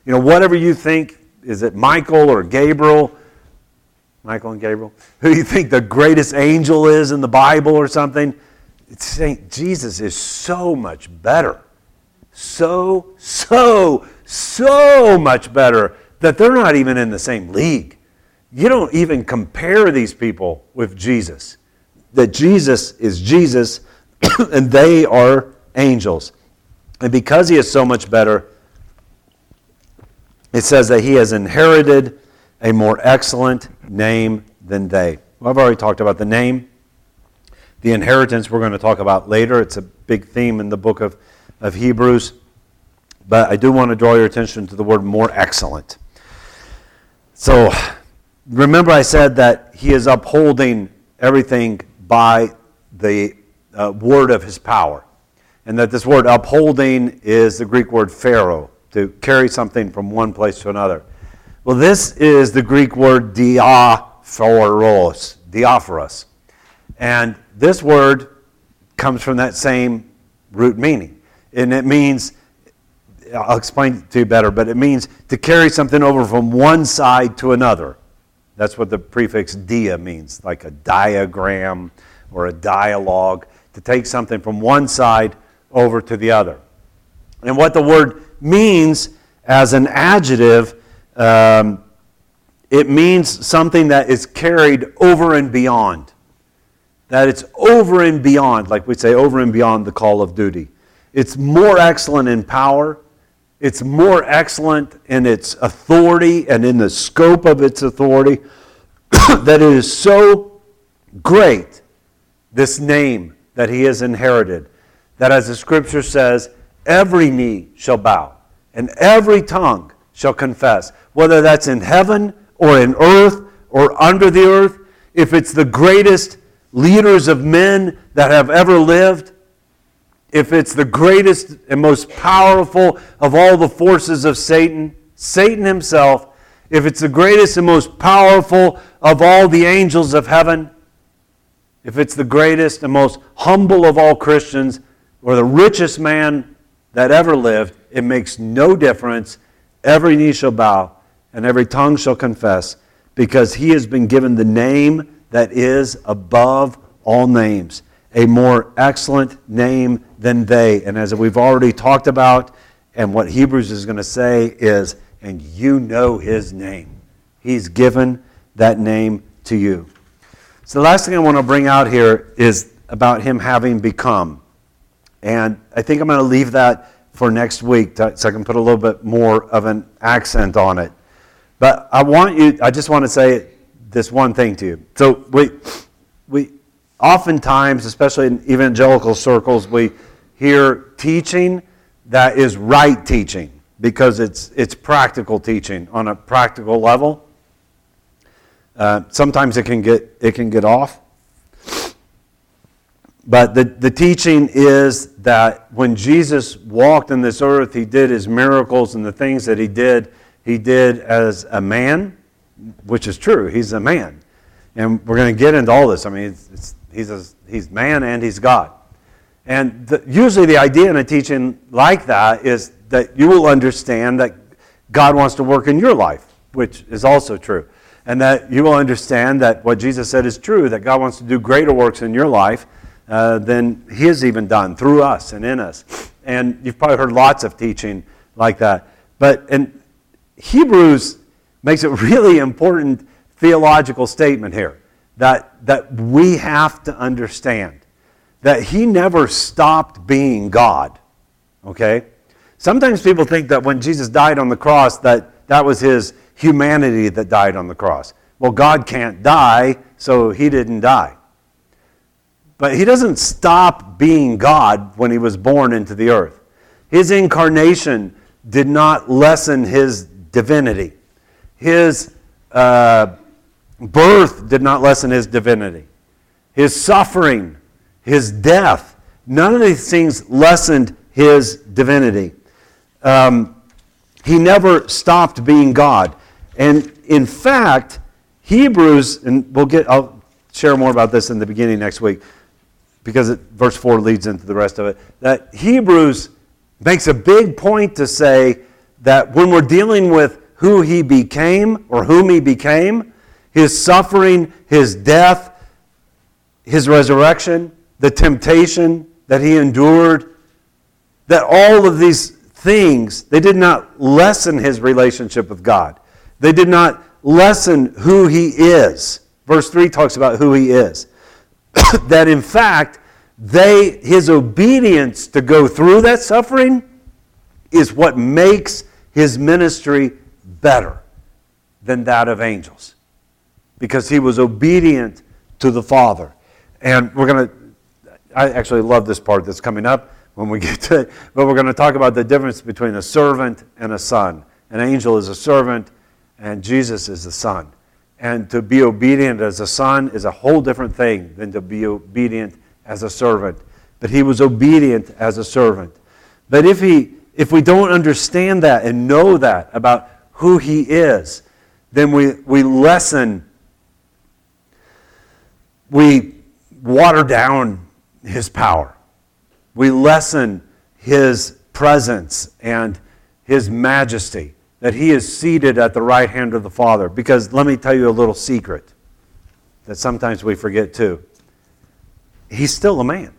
you know, whatever you think, is it Michael or Gabriel? Michael and Gabriel? Who you think the greatest angel is in the Bible or something? It's saying Jesus is so much better. So, so, so much better that they're not even in the same league. You don't even compare these people with Jesus that Jesus is Jesus [coughs] and they are angels. And because he is so much better, it says that he has inherited a more excellent name than they. Well, I've already talked about the name. The inheritance we're going to talk about later. It's a big theme in the book of, of Hebrews. But I do want to draw your attention to the word more excellent. So remember, I said that he is upholding everything by the uh, word of his power. And that this word upholding is the Greek word phero, to carry something from one place to another. Well, this is the Greek word diaphoros, diaphoros. And this word comes from that same root meaning. And it means, I'll explain it to you better, but it means to carry something over from one side to another. That's what the prefix dia means, like a diagram or a dialogue, to take something from one side over to the other. And what the word means as an adjective, um, it means something that is carried over and beyond. That it's over and beyond, like we say, over and beyond the call of duty. It's more excellent in power. It's more excellent in its authority and in the scope of its authority. [coughs] that it is so great, this name that he has inherited, that as the scripture says, every knee shall bow and every tongue shall confess, whether that's in heaven or in earth or under the earth, if it's the greatest leaders of men that have ever lived, if it's the greatest and most powerful of all the forces of Satan, Satan himself, if it's the greatest and most powerful of all the angels of heaven, if it's the greatest and most humble of all Christians, or the richest man that ever lived, it makes no difference. Every knee shall bow and every tongue shall confess, because he has been given the name that is above all names, a more excellent name than they. And as we've already talked about, and what Hebrews is going to say is, and you know his name. He's given that name to you. So the last thing I want to bring out here is about him having become. And I think I'm going to leave that for next week to, so I can put a little bit more of an accent on it. But I want you, I just want to say this one thing to you. So we, we oftentimes, especially in evangelical circles, we hear teaching that is right teaching because it's, it's practical teaching on a practical level. Uh, sometimes it can get, it can get off. But the, the teaching is that when Jesus walked in this earth, he did his miracles and the things that he did, he did as a man, which is true. He's a man. And we're going to get into all this. I mean, it's, it's, he's, a, he's man and he's God. And the, usually the idea in a teaching like that is that you will understand that God wants to work in your life, which is also true. And that you will understand that what Jesus said is true, that God wants to do greater works in your life uh, than He has even done through us and in us. And you've probably heard lots of teaching like that. But Hebrews makes a really important theological statement here that, that we have to understand that He never stopped being God. Okay? Sometimes people think that when Jesus died on the cross, that that was his humanity that died on the cross. Well, God can't die, so he didn't die. But he doesn't stop being God when he was born into the earth. His incarnation did not lessen his divinity. His uh, birth did not lessen his divinity. His suffering, his death, none of these things lessened his divinity um, he never stopped being God. And in fact, Hebrews, and we'll get, I'll share more about this in the beginning next week because it, verse 4 leads into the rest of it. That Hebrews makes a big point to say that when we're dealing with who he became or whom he became, his suffering, his death, his resurrection, the temptation that he endured, that all of these things, they did not lessen his relationship with God. They did not lessen who he is. Verse 3 talks about who he is. [coughs] that in fact, they his obedience to go through that suffering is what makes his ministry better than that of angels. Because he was obedient to the Father. And we're going to I actually love this part that's coming up when we [laughs] get to it. But we're going to talk about the difference between a servant and a son. An angel is a servant, and Jesus is the son. And to be obedient as a son is a whole different thing than to be obedient as a servant. But he was obedient as a servant. But if, he, if we don't understand that and know that about who he is, then we, we lessen, we water down his power we lessen his presence and his majesty, that he is seated at the right hand of the Father. Because let me tell you a little secret that sometimes we forget too. He's still a man.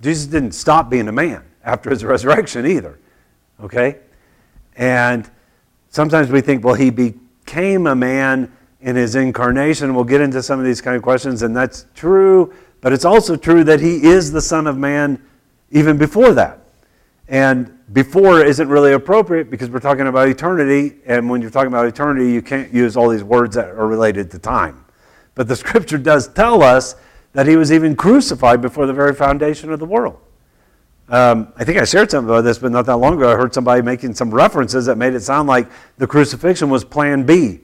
Jesus didn't stop being a man after his resurrection either. Okay? And sometimes we think, well, he became a man in his incarnation. We'll get into some of these kind of questions, and that's true, but it's also true that he is the Son of Man even before that. And before isn't really appropriate because we're talking about eternity, and when you're talking about eternity, you can't use all these words that are related to time. But the scripture does tell us that he was even crucified before the very foundation of the world. Um, I think I shared something about this, but not that long ago, I heard somebody making some references that made it sound like the crucifixion was plan B.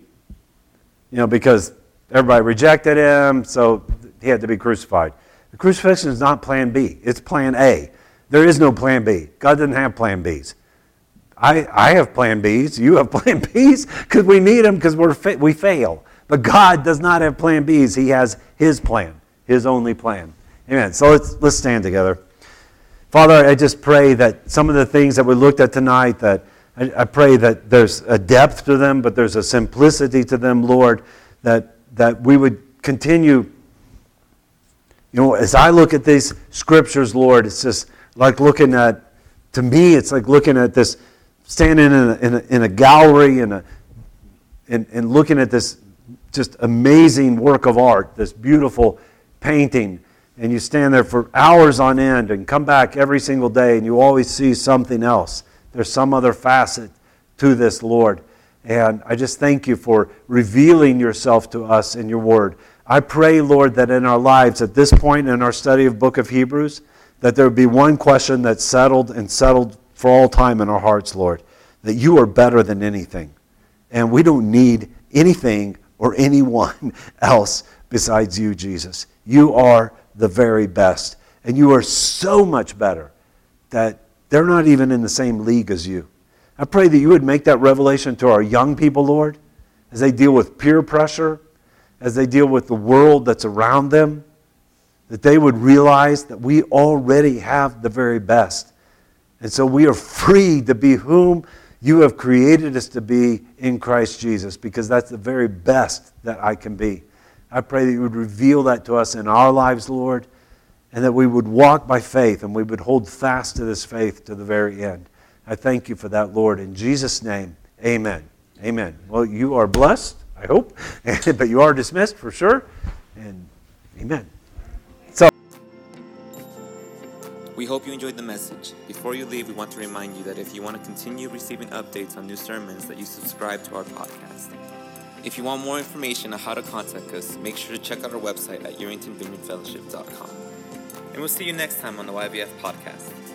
You know, because everybody rejected him, so he had to be crucified. The crucifixion is not plan B, it's plan A. There is no plan B. God doesn't have plan Bs. I, I have plan Bs. You have [laughs] plan Bs because we need them because we're fa- we fail. But God does not have plan Bs. He has His plan, His only plan. Amen. So let's, let's stand together. Father, I just pray that some of the things that we looked at tonight, that I, I pray that there's a depth to them, but there's a simplicity to them, Lord, that, that we would continue. You know, as I look at these scriptures, Lord, it's just like looking at, to me, it's like looking at this, standing in a, in a, in a gallery and, a, and, and looking at this just amazing work of art, this beautiful painting and you stand there for hours on end and come back every single day and you always see something else. There's some other facet to this, Lord. And I just thank you for revealing yourself to us in your word. I pray, Lord, that in our lives, at this point in our study of book of Hebrews, that there would be one question that's settled and settled for all time in our hearts, Lord, that you are better than anything. And we don't need anything or anyone [laughs] else besides you, Jesus. You are the very best. And you are so much better that they're not even in the same league as you. I pray that you would make that revelation to our young people, Lord, as they deal with peer pressure, as they deal with the world that's around them, that they would realize that we already have the very best. And so we are free to be whom you have created us to be in Christ Jesus because that's the very best that I can be. I pray that you would reveal that to us in our lives, Lord, and that we would walk by faith and we would hold fast to this faith to the very end. I thank you for that, Lord. In Jesus' name, amen. Amen. Well, you are blessed, I hope, [laughs] but you are dismissed for sure. And amen. So. We hope you enjoyed the message. Before you leave, we want to remind you that if you want to continue receiving updates on new sermons, that you subscribe to our podcast. If you want more information on how to contact us, make sure to check out our website at YeringtonVineyardFellowship.com. And we'll see you next time on the YVF podcast.